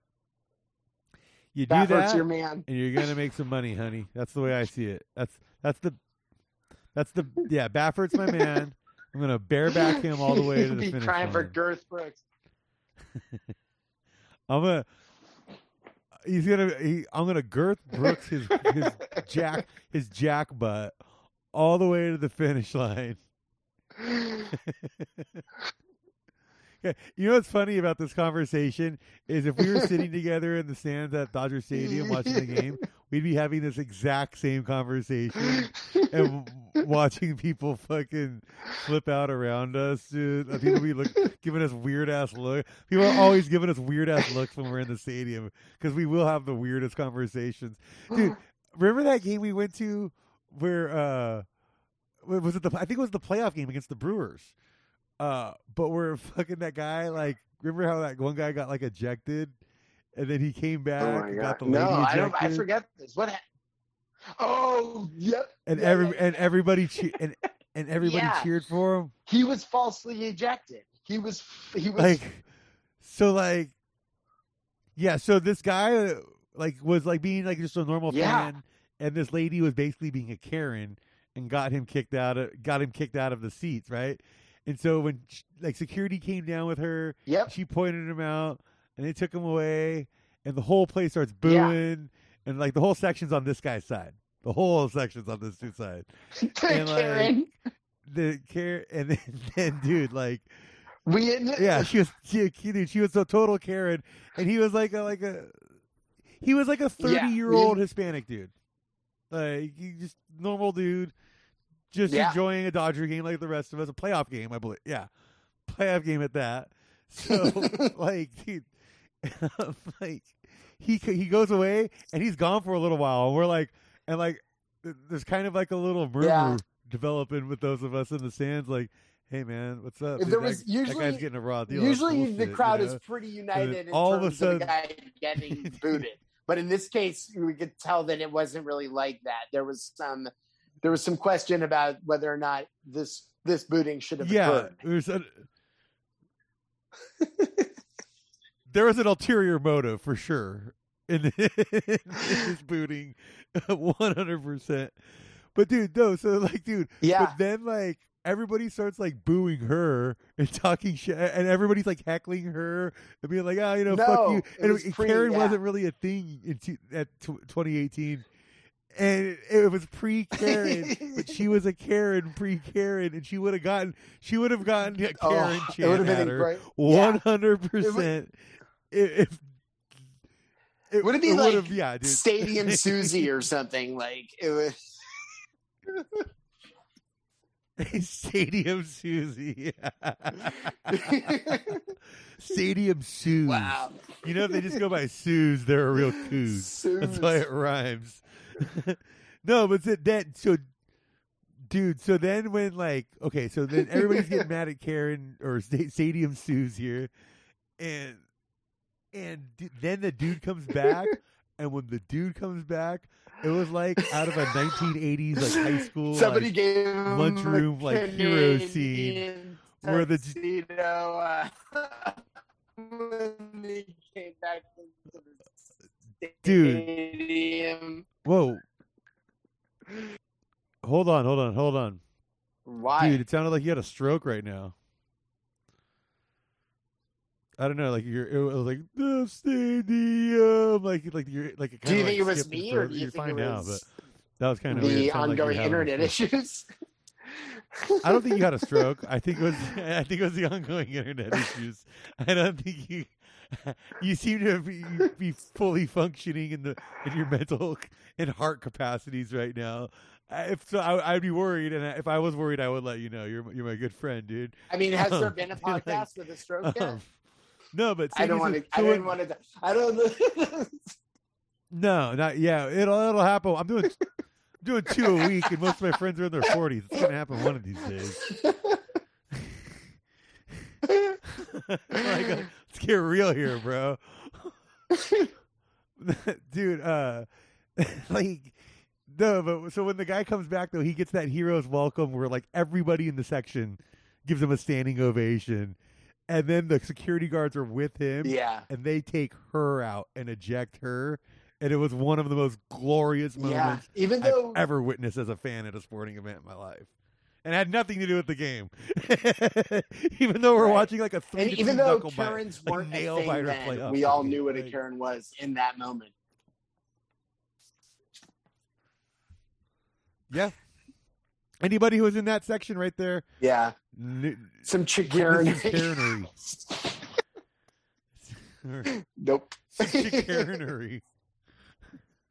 You do that, your man. and you're gonna make some money, honey. That's the way I see it. That's that's the that's the yeah. Baffert's my man. I'm gonna bareback him all the way to the be finish crying for. Girth Brooks. I'm gonna. He's gonna. He, I'm gonna girth Brooks his his jack his jack butt all the way to the finish line. You know what's funny about this conversation is if we were sitting together in the stands at Dodger Stadium watching the game, we'd be having this exact same conversation and watching people fucking flip out around us, dude. Uh, People be look, giving us weird ass look. People are always giving us weird ass looks when we're in the stadium because we will have the weirdest conversations, dude. Remember that game we went to where uh was it the I think it was the playoff game against the Brewers. Uh but we're fucking that guy like remember how that one guy got like ejected and then he came back Oh and god! got the lady No, I don't. I forget this. What? Ha- oh, yep. and Yeah, every yeah, and everybody che- and and everybody Yeah. cheered for him He was falsely ejected. He was. He was. like so like yeah so this guy like was like being like just a normal fan and this lady was basically being a karen and got him kicked out of got him kicked out of the seats right and so when sh- like security came down with her yep. she pointed him out and they took him away and the whole place starts Yeah. booing and like the whole section's on this guy's side the whole section's on this dude's side and, like, Karen. the care and then, then dude like We. yeah, she was she, dude, she was a total Karen, and he was like a like a he was like a thirty Yeah, year old Hispanic dude, like he just normal dude, just Yeah. enjoying a Dodger game like the rest of us, a playoff game, I believe. Yeah, playoff game at that. So like, dude, like he he goes away and he's gone for a little while, and we're like, and like, there's kind of like a little murmur Yeah. developing with those of us in the stands, like. Hey man, what's up? If Dude, there was that usually- guy's getting a raw deal. Usually the bullshit, crowd you is pretty united in all of a terms sudden- of the guy getting booted. But in this case, we could tell that it wasn't really like that. There was some there was some question about whether or not this this booting should have yeah, occurred. a, there was an ulterior motive for sure in, in this booting, one hundred percent. But dude, no, so like, dude, Yeah. but then like everybody starts like booing her and talking shit, and everybody's like heckling her and being like, "Ah, you know, fuck No, you." it And was Karen yeah. wasn't really a thing in t- at t- 2018. And it, it was pre Karen, but she was a Karen pre Karen, and she would have gotten she would have gotten a Oh, Karen it would chant have at her great. one Yeah. hundred percent. If it Would it be would've- like yeah, dude. Stadium Susie or something like it was? Stadium Susie. Stadium Suze. wow. You know, if they just go by Suze, they're a real coos. That's why it rhymes. no, but so that so, dude. So then when like okay, so then everybody's getting mad at Karen or Sta- Stadium Suze here, and and d- then the dude comes back, and when the dude comes back, it was like out of a 1980s like high school Somebody like, gave him lunchroom, like, hero scene where the- tuxedo, uh, when he came back into the Dude. whoa. Hold on, hold on, hold on. Why? Dude, it sounded like you had a stroke right now. I don't know, like you're it was like the stadium, like like you're like it do you think it was me, or do you think it now, was but that was kind of the sounded like ongoing internet issues? I don't think you had a stroke. I think it was I think it was the ongoing internet issues. I don't think you you seem to be, be fully functioning in the in your mental and heart capacities right now. If so, I, I'd be worried, and if I was worried, I would let you know. You're you're my good friend, dude. I mean, has there Um, been a like, podcast with a stroke yet? Um, no, but I don't want to. I didn't want to. I don't. Know No, not yeah. It'll it'll happen. I'm doing doing two a week, and most of my friends are in their 40s. It's gonna happen one of these days. like, let's get real here, bro. Dude, uh like no, but so when the guy comes back though, he gets that hero's welcome where like everybody in the section gives him a standing ovation. And then the security guards are with him yeah. and they take her out and eject her. And it was one of the most glorious Yeah. moments Even I've ever witnessed as a fan at a sporting event in my life. And it had nothing to do with the game. even though we're Right. watching like a three And even though knuckle bite, weren't nail a thing then, we all knew what a Karen was in that moment. Yeah. Anybody who was in that section right there, Yeah, some his Karenery. nope. Karenery.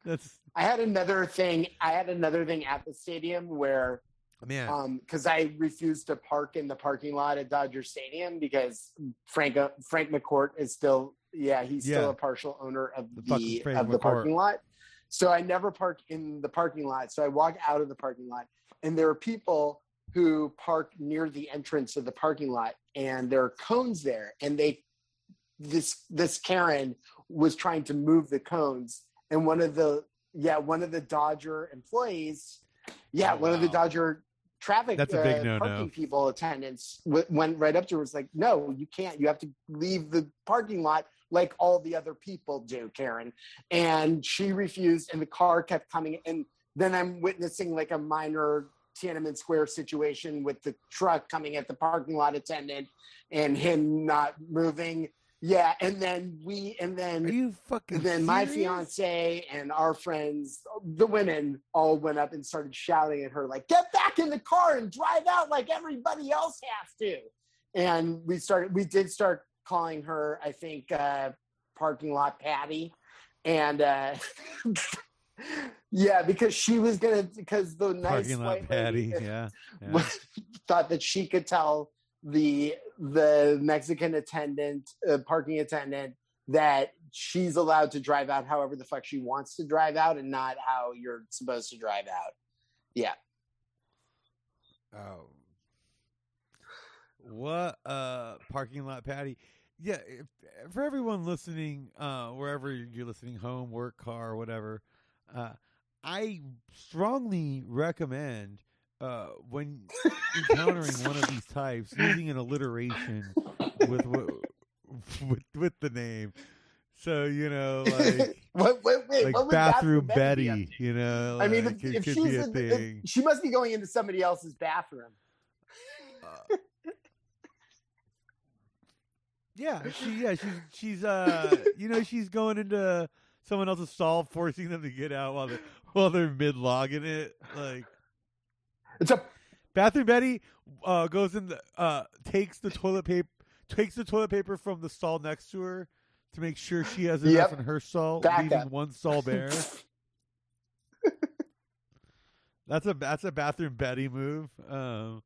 That's I had another thing. I had another thing at the stadium where, man. um, because I refused to park in the parking lot at Dodger Stadium because Frank uh, Frank McCourt is still, yeah, he's Yeah. still a partial owner of The the, of the parking lot. So I never park in the parking lot. So I walk out of the parking lot, and there are people who park near the entrance of the parking lot, and there are cones there, and they this this Karen was trying to move the cones, and one of the yeah one of the Dodger employees, yeah Oh, one of the. Dodger traffic That's a big uh, no-no. parking people attendants w- went right up to her was like no you can't you have to leave the parking lot like all the other people do karen and she refused and the car kept coming and then i'm witnessing like a minor tiananmen square situation with the truck coming at the parking lot attendant and him not moving yeah and then we and then Are you fucking then my fiance and our friends, the women, all went up and started shouting at her, like, get back in the car and drive out like everybody else has to. And we started, we did start calling her, I think, uh, parking lot Patty. And uh, yeah, because she was going to, because the nice parking lot white patty. Yeah. yeah. thought that she could tell the the Mexican attendant, uh, parking attendant, that she's allowed to drive out however the fuck she wants to drive out, and not how you're supposed to drive out. Yeah, Oh. What uh parking lot patty? Yeah, if, for everyone listening, uh wherever you're listening, home, work, car, whatever, uh I strongly recommend uh when encountering one of these types using an alliteration with with with, with the name. So, you know, like what, wait, wait, like would bathroom Betty Betty, you know. I mean, like, if, it if could she's be a in, thing. if, she must be going into somebody else's bathroom. Uh, yeah, she yeah she's she's uh you know she's going into someone else's stall, forcing them to get out while they while they're mid logging it. Like It's a bathroom Betty uh goes in the uh takes the toilet paper takes the toilet paper from the stall next to her to make sure she has enough Yep. in her stall, Back leaving up. one stall bare. That's a that's a bathroom Betty move. Um,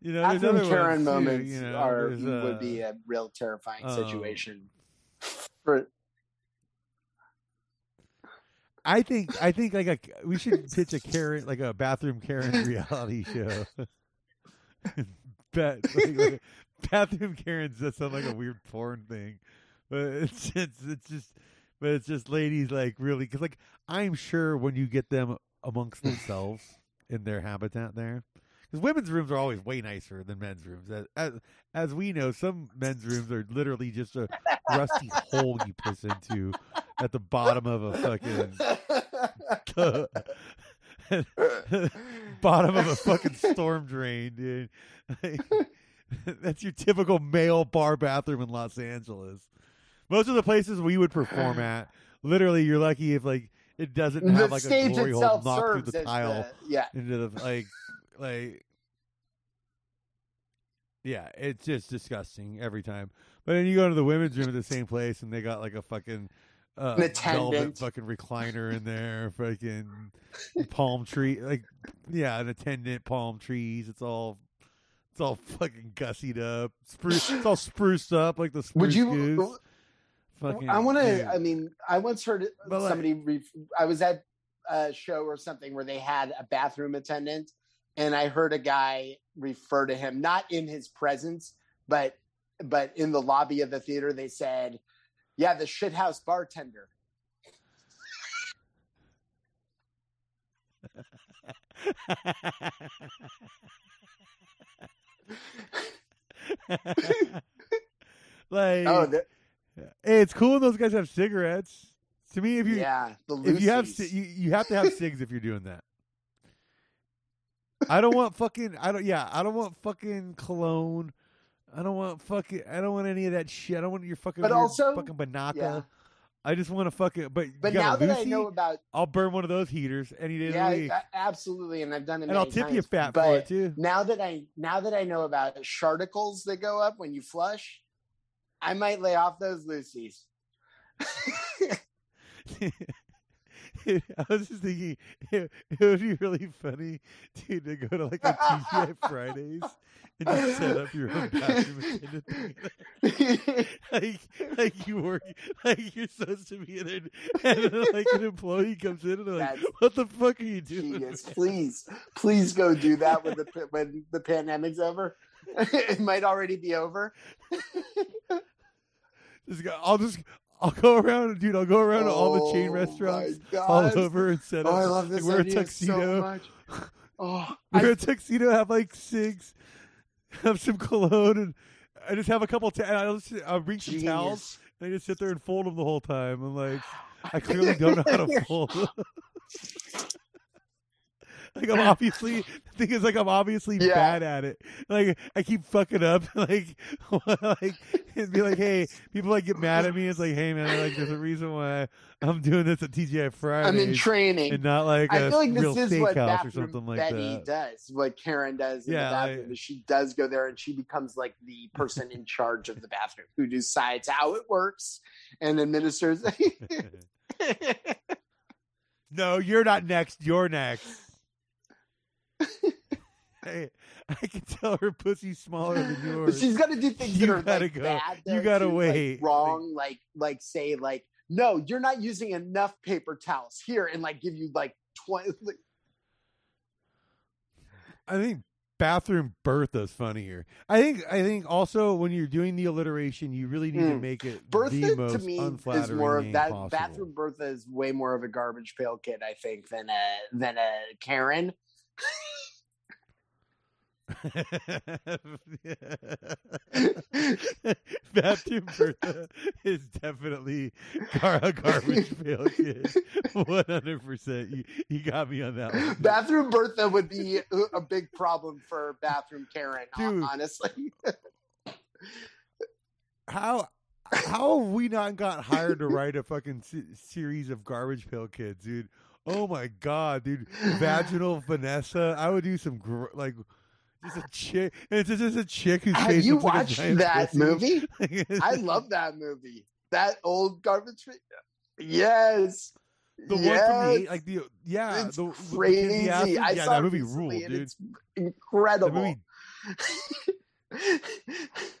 You know, there's Bathroom other Karen too, moments you know, are there's, would uh, be a real terrifying um, situation. For I think I think like a we should pitch a Karen like a bathroom Karen reality show. Ba- like, like, bathroom Karens that sound like a weird porn thing, but it's it's it's just but it's just ladies like really because like I'm sure when you get them amongst themselves in their habitat there. Because women's rooms are always way nicer than men's rooms. As, as as we know, some men's rooms are literally just a rusty hole you piss into at the bottom of a fucking bottom of a fucking storm drain, dude. Like, that's your typical male bar bathroom in Los Angeles. Most of the places we would perform at, literally, you're lucky if like it doesn't the have like a glory hole knocked through the tile the yeah. into the like like yeah it's just disgusting every time but then you go to the women's room at the same place and they got like a fucking uh, velvet fucking recliner in there fucking palm tree like yeah an attendant palm trees it's all it's all fucking gussied up spruce it's all spruced up like the spruce Would you? goose. Fucking, I want to. I mean, I once heard But, like- somebody. Re- I was at a show or something where they had a bathroom attendant, and I heard a guy refer to him not in his presence, but but in the lobby of the theater. They said, "Yeah, the shithouse bartender." like Oh, the, Hey, it's cool those guys have cigarettes. To me, if you yeah, the if you have you, you have to have cigs if you're doing that. I don't want fucking I don't yeah I don't want fucking cologne. I don't want fucking I don't want any of that shit. I don't want your fucking But also- fucking Binaca. yeah. I just want to fucking but But you now a that I know about, I'll burn one of those heaters any day yeah, of the week, absolutely, and I've done it. and I'll tip you times, fat but for it too. now that I now that I know about sharticles that go up when you flush, I might lay off those Lucy's. I was just thinking it, it would be really funny, dude, to go to like a TGI Fridays and just set up your own bathroom like, like you work, like you're supposed to be in there, and then, like an employee comes in and they're like, That's "What the fuck are you doing?" Genius. Please, please go do that when the when the pandemic's over. it might already be over. I'll just, I'll go around, dude. I'll go around to all the chain Oh, restaurants all over and set Oh, up. I love this like, wear a idea so tuxedo. much. Oh, wear I, a tuxedo, have like cigs, have some cologne, and I just have a couple. Ta- I'll, just, I'll bring some towels. And I just sit there and fold them the whole time. I'm like, I clearly don't know how to fold. like I'm obviously the thing is like I'm obviously Yeah. bad at it. Like I keep fucking up. Like like it'd be like, hey, people like get mad at me. It's like, hey man, like there's a reason why I'm doing this at TGI Fridays I'm in training. and not like I feel like this is what bathroom something like Betty that. does. What Karen does in Yeah, the bathroom like- she does go there and she becomes like the person in charge of the bathroom who decides how it works and administers. no, you're not next. You're next. hey, I can tell her pussy's smaller than yours. she's got to do things You that are gotta like go. bad. You gotta too, like, wait. wrong, like like say like no, you're not using enough paper towels here, and like give you like twenty. Like, I think bathroom Bertha's funnier. I think I think also when you're doing the alliteration, you really need to Hmm. make it Bertha the most to me is more of that. possible. Bathroom Bertha is way more of a garbage pail kid, I think, than a than a Karen. Bathroom Bertha is definitely a garbage pail kid. One hundred percent. You you got me on that one. Bathroom Bertha would be a- a big problem for bathroom Karen, Dude. honestly. how how have we not got hired to write a fucking se- series of garbage pail kids, dude? Oh my god, dude! Vaginal Vanessa. I would do some gr- like just a chick. It's just, a chick whose Have you like watched giant that pussy. movie? I love that movie. That old garbage. Yes. the one yes. from the like the yeah it's the, the crazy. Cassie- I yeah, saw that movie ruled, dude. It's incredible.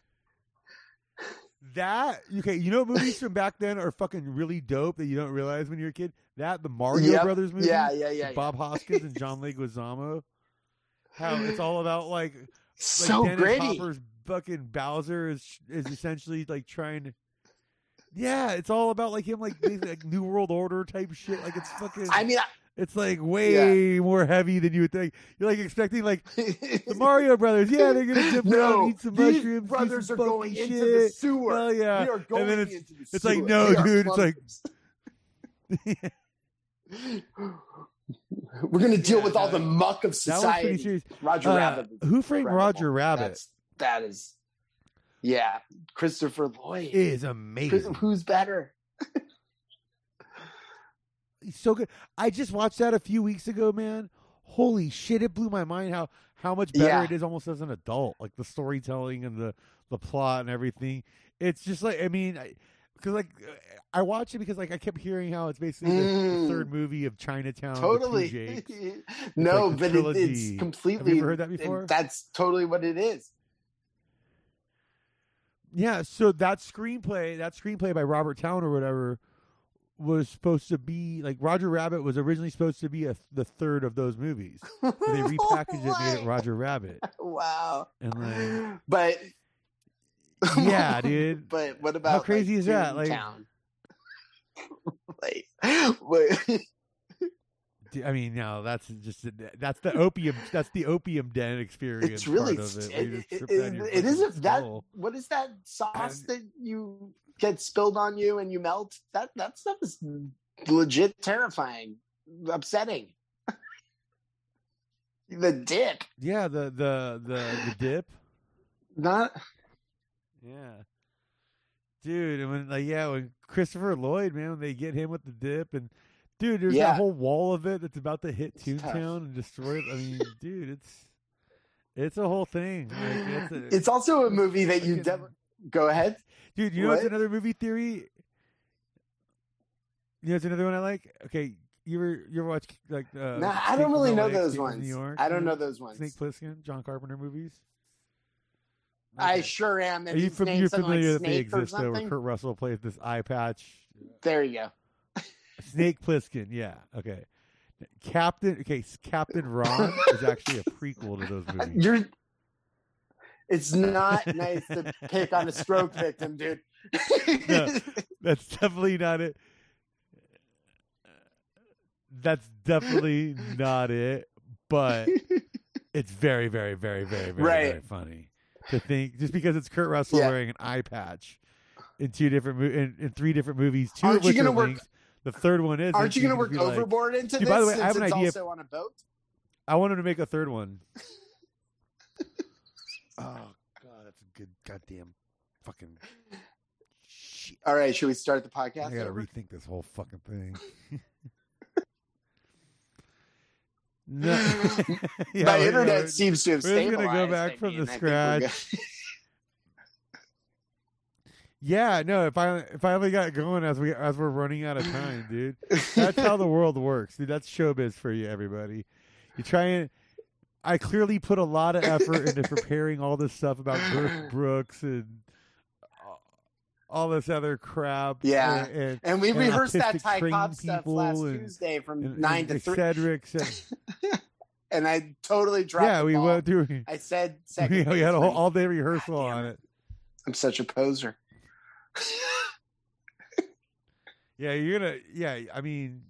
That okay, you know movies from back then are fucking really dope that you don't realize when you're a kid. That the Mario Yep. Brothers movie, yeah, yeah, yeah. Bob Hoskins and John Leguizamo. How it's all about like yeah. like So Dennis gritty. Hopper's fucking Bowser is is essentially like trying to. Yeah, it's all about like him like, like New World Order type shit. Like it's fucking. I mean, it's like way more heavy than you would think. You're like expecting like the Mario Brothers. Yeah, they're gonna dip down, no, eat some these mushrooms, brothers are going funky into the shit. sewer. Hell yeah. We are going then it's- into the sewer. it's like, no, They dude, it's like- We're gonna deal Yeah, with all the muck of society. Roger Uh, Rabbit. Who Framed incredible. Roger Rabbit That's, that is, yeah, Christopher Lloyd. is amazing. Who's better? He's so good. I just watched that a few weeks ago, man. Holy shit! It blew my mind how how much better Yeah. it is almost as an adult. Like the storytelling and the the plot and everything. It's just like I mean, because like I watched it because like I kept hearing how it's basically the, the Mm. third movie of Chinatown. Totally. No, like but it, it's completely. ever heard that before? it- that's totally what it is. Yeah, so that screenplay, that screenplay by Robert Towne or whatever, was supposed to be like Roger Rabbit was originally supposed to be a, the third of those movies. But they repackaged it, made it Roger Rabbit, Wow. and like, But yeah, dude. But what about how crazy like, is that? Like- like, D- I mean, no, that's just that's the opium. That's the opium den experience. it's really part of it. it, where you just it- it- it is if that what is that sauce And- that you get spilled on you and you melt that that stuff is legit terrifying upsetting the dip Yeah, the the the the dip. not Yeah. Dude, and when like yeah, when Christopher Lloyd, man, when they get him with the dip and dude, there's Yeah. that whole wall of it that's about to hit. Toontown and destroy it. I mean, dude, it's it's a whole thing. Like, it's, a, it's also a movie that you fucking- go ahead dude, you know what's another movie theory? You know what's another one I like? Okay, you ever you ever watch like uh nah i don't really know those ones New York? i don't You know those ones Snake Plissken, John Carpenter movies. i sure am Are you familiar, something familiar like that they exist though? Where Kurt Russell plays this eye patch there you go Snake Plissken, yeah, okay. Captain, okay, Captain Ron is actually a prequel to those movies. You're. It's not nice to pick on a stroke victim, dude. No. That's definitely not it. That's definitely not it. But it's very, very, very, very, very, Right. very funny to think just because it's Kurt Russell Yeah. wearing an eye patch in two different mo- in, in three different movies. 2 Aren't of you which gonna are work- linked. The third one is. Aren't you going to work be like, overboard into Dude, this? by the way, I have an idea- Also on a boat. I wanted to make a third one. oh god, that's a good goddamn fucking shit. All right, should we start the podcast? I gotta over? rethink this whole fucking thing. no, Yeah, My internet we're- seems to have we're just gonna go back I from mean, the I think we're good. scratch. Yeah, no. If I if I only got going as we as we're running out of time, dude. That's how the world works, dude. That's showbiz for you, everybody. You try and. I clearly put a lot of effort into preparing all this stuff about Brooks and all this other crap. Yeah. and, and, and we and rehearsed that Ty Cobb stuff last Tuesday from nine to three, Cedric and and I totally dropped. yeah, we went through. I said second. We, we had a whole all day rehearsal God on it. it. I'm such a poser. Yeah, you're gonna. Yeah, I mean,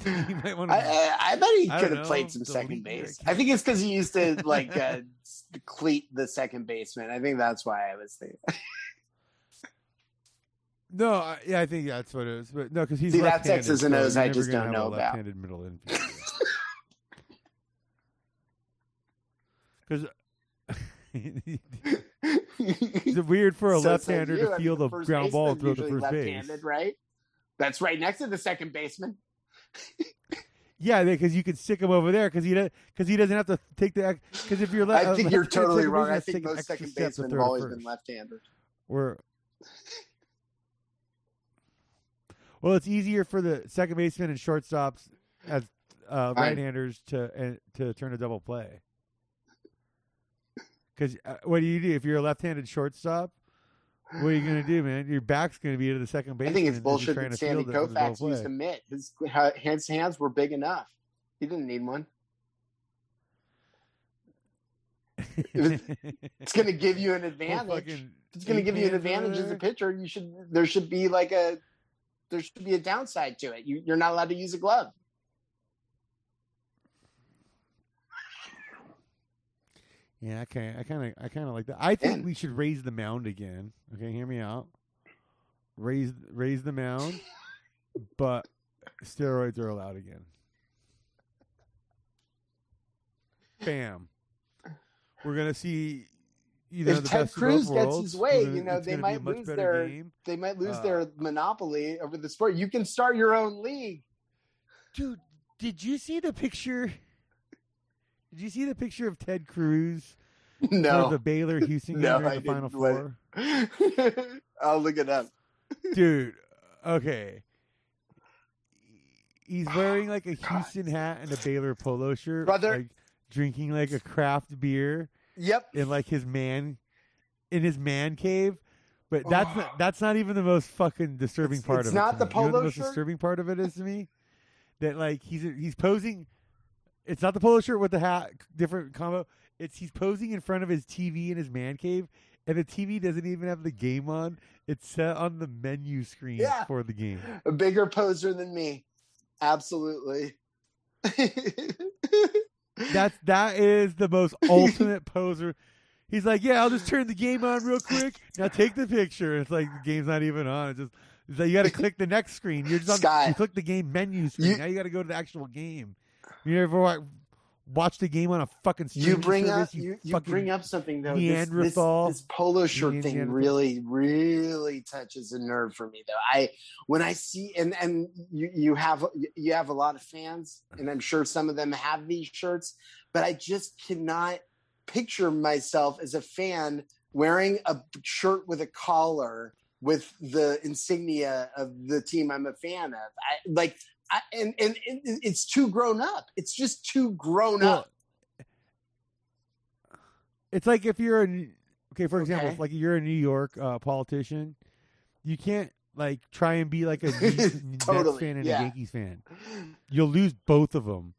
you might want I, to. I, I bet he could have played some second base. I think it's because he used to like uh, cleat the second baseman. I think that's why I was thinking. No, I, yeah, I think that's what it is. But no, because he's See, left-handed, X's and O's I just don't know about. Left-handed middle infielder. Because it's weird for a So- left-hander I to mean, feel the ground ball throw the first base. right? That's right next to the second baseman. Yeah, because you can stick him over there because he because he doesn't have to take the because if you're le- I uh, think you're left-handed totally wrong. I think most second to basemen have always first. been left-handed. Or well, it's easier for the second baseman and shortstops as uh, right-handers to uh, to turn a double play Because uh, what do you do if you're a left-handed shortstop? What are you gonna do, man? Your back's gonna be to the second base. I think it's bullshit that Sandy Koufax used a mitt. His ha- hands hands were big enough. He didn't need one. It's going to give you an advantage. It's going to give you an advantage as a pitcher. You should. There should be like a. There should be a downside to it. You, you're not allowed to use a glove. Yeah, okay. I kind of, I kind of like that. I think Yeah. we should raise the mound again. Okay, hear me out. Raise, raise the mound, but steroids are allowed again. Bam. We're gonna see. You know, If the Ted best Cruz gets worlds. his way, gonna- you know, they gonna be a might lose their- game. They might lose Uh, their monopoly over the sport. You can start your own league. Dude, did you see the picture? Did you see the picture of Ted Cruz No, the Baylor Houston No, game during I the Final Four? I'll look it up. Dude, okay. He's wearing like a Houston hat and a Baylor polo shirt, Brother- like drinking like a craft beer Yep. in like his man in his man cave. But oh. that's not, that's not even the most fucking disturbing It's- part it's of it. not the me. You know polo the most shirt? disturbing part of it is to me that like he's he's posing. It's not the polo shirt with the hat, different combo. It's he's posing in front of his TV in his man cave, and the TV doesn't even have the game on. It's set on the menu screen Yeah. for the game. A bigger poser than me. Absolutely. That's that is the most ultimate poser. He's like, yeah, I'll just turn the game on real quick. Now take the picture. It's like the game's not even on. It's just it's like you got to click the next screen. You're just on, Scott. you click the game menu screen. You- now you got to go to the actual game. You ever watch the game on a fucking you bring service, up you, you fucking bring up something though. This, this, this polo shirt thing really, really touches a nerve for me though. I when I see and and you you have you have a lot of fans, and I'm sure some of them have these shirts, but I just cannot picture myself as a fan wearing a shirt with a collar with the insignia of the team I'm a fan of. I like I, and and it, it's too grown up. It's just too grown Well, up. It's like if you're a okay, for example, Okay. like you're a New York uh, politician, you can't like try and be like a Nets Totally, fan and yeah. a Yankees fan. You'll lose both of them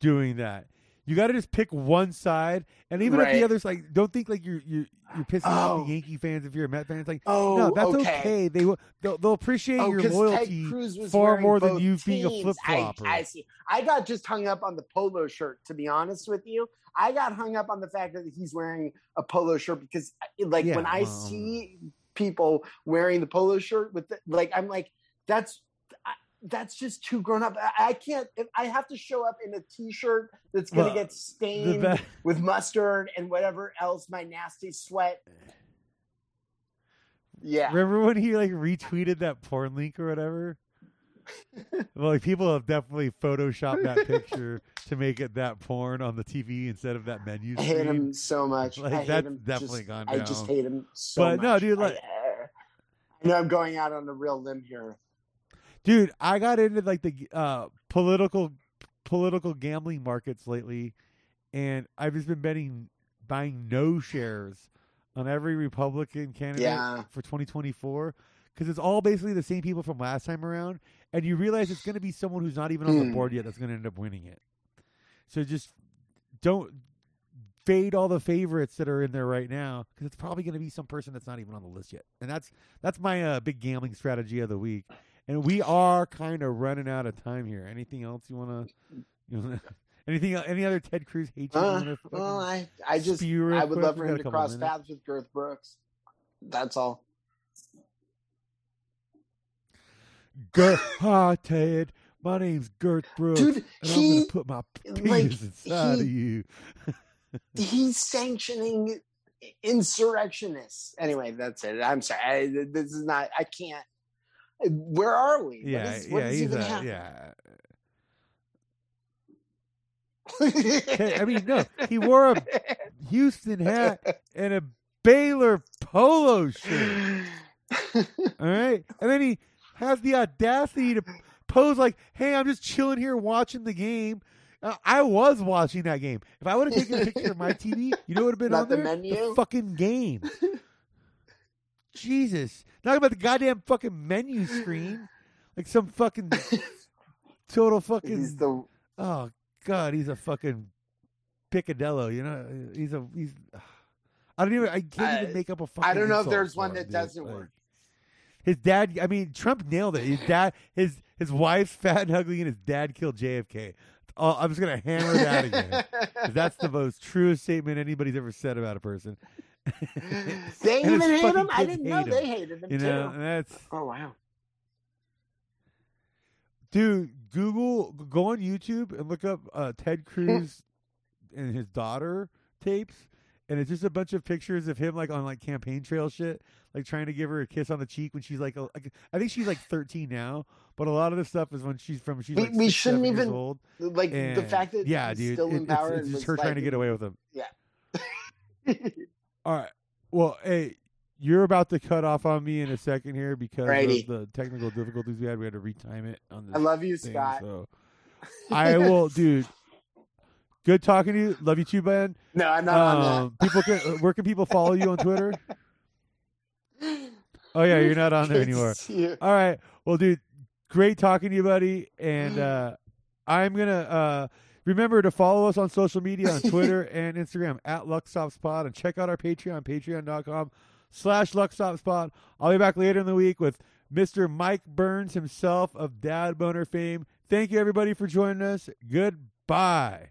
doing that. You got to just pick one side, and even if the other's like, don't think like you're you're you're pissing off Oh. the Yankee fans if you're a Met fan. It's like, Oh, no, that's okay. okay. They will they'll, they'll appreciate Oh, your loyalty Ted Cruz was far more than you being a teams. flip flopper. I, I see. I got just hung up on the polo shirt. To be honest with you, I got hung up on the fact that he's wearing a polo shirt because, uh, like, Yeah, when I see people wearing the polo shirt with, the, like, I'm like, that's. That's just too grown up. I, I can't. I have to show up in a T-shirt that's gonna Well, get stained be- with mustard and whatever else, my nasty sweat. Yeah, Remember when he like retweeted that porn link or whatever? well, like people have definitely photoshopped that picture to make it that porn on the TV instead of that menu I hate him so much. Like, I hate that's him definitely just, gone I just hate him so But much. no, dude, like- I, I know I'm going out on a real limb here. Dude, I got into like the uh, political political gambling markets lately, and I've just been betting buying no shares on every Republican candidate Yeah. for 2024 because it's all basically the same people from last time around, and you realize it's going to be someone who's not even on the Hmm. board yet that's going to end up winning it. So just don't fade all the favorites that are in there right now because it's probably going to be some person that's not even on the list yet, and that's that's my uh, big gambling strategy of the week. And we are kind of running out of time here. Anything else you want to? You wanna, anything? Any other Ted Cruz hate you? Uh, well, I, I just, I would quick? love for him to cross minutes. paths with Girth Brooks. That's all. Gert, hi Ted. My name's Gert Brooks, Dude, and I'm he, gonna put my penis like, inside he- of you. he's sanctioning insurrectionists. Anyway, that's it. I'm sorry. I, this is not, I can't. Where are we? Yeah, is- what yeah, is even a, happening? yeah. I mean, no, he wore a Houston hat and a Baylor polo shirt. All right. And then he has the audacity to pose like, hey, I'm just chilling here watching the game. Uh, I was watching that game. If I would have taken a picture of my TV, you know what would have been Not on the there? menu? fucking game. Jesus. Talk about the goddamn fucking menu screen. Like some fucking total fucking He's the Oh God, he's a fucking picadillo. You know, he's a he's. I don't even. I can't I- even make up a fucking. I don't know if there's one that dude. doesn't Like, work. His dad. I mean, Trump nailed it. His dad. His his wife's fat and ugly, and his dad killed JFK. Oh, uh, I'm just gonna hammer that again. That's the most truest statement anybody's ever said about a person. they even hate fucking him. I didn't know hate they hated him You know, too. and that's Oh wow. dude. Google, go on YouTube and look up uh, Ted Cruz and his daughter tapes, and it's just a bunch of pictures of him like on like campaign trail shit, like trying to give her a kiss on the cheek when she's like, a, like I think she's like 13 now, but a lot of the stuff is when she's from she's We- like we six, shouldn't seven years even- old. Like the fact that yeah, he's dude, still it- in it's, power it's and just was her trying to get away with him. Yeah. All right. Well, hey, you're about to cut off on me in a second here because Righty. of the technical difficulties we had. We had to retime it on this I love you, thing, Scott. So I will, dude. Good talking to you. Love you too, Ben. No, I'm not on Um, people can. Where can people follow you on Twitter? Oh yeah, you're not on there anymore. All right. Well, dude, great talking to you, buddy. And uh, I'm gonna uh, remember to follow us on social media on Twitter and Instagram at LuckStopSpot and check out our Patreon, patreon.com slash LuckStopSpot. I'll be back later in the week with Mr. Mike Burns himself of Dad Boner fame. Thank you everybody for joining us. Goodbye.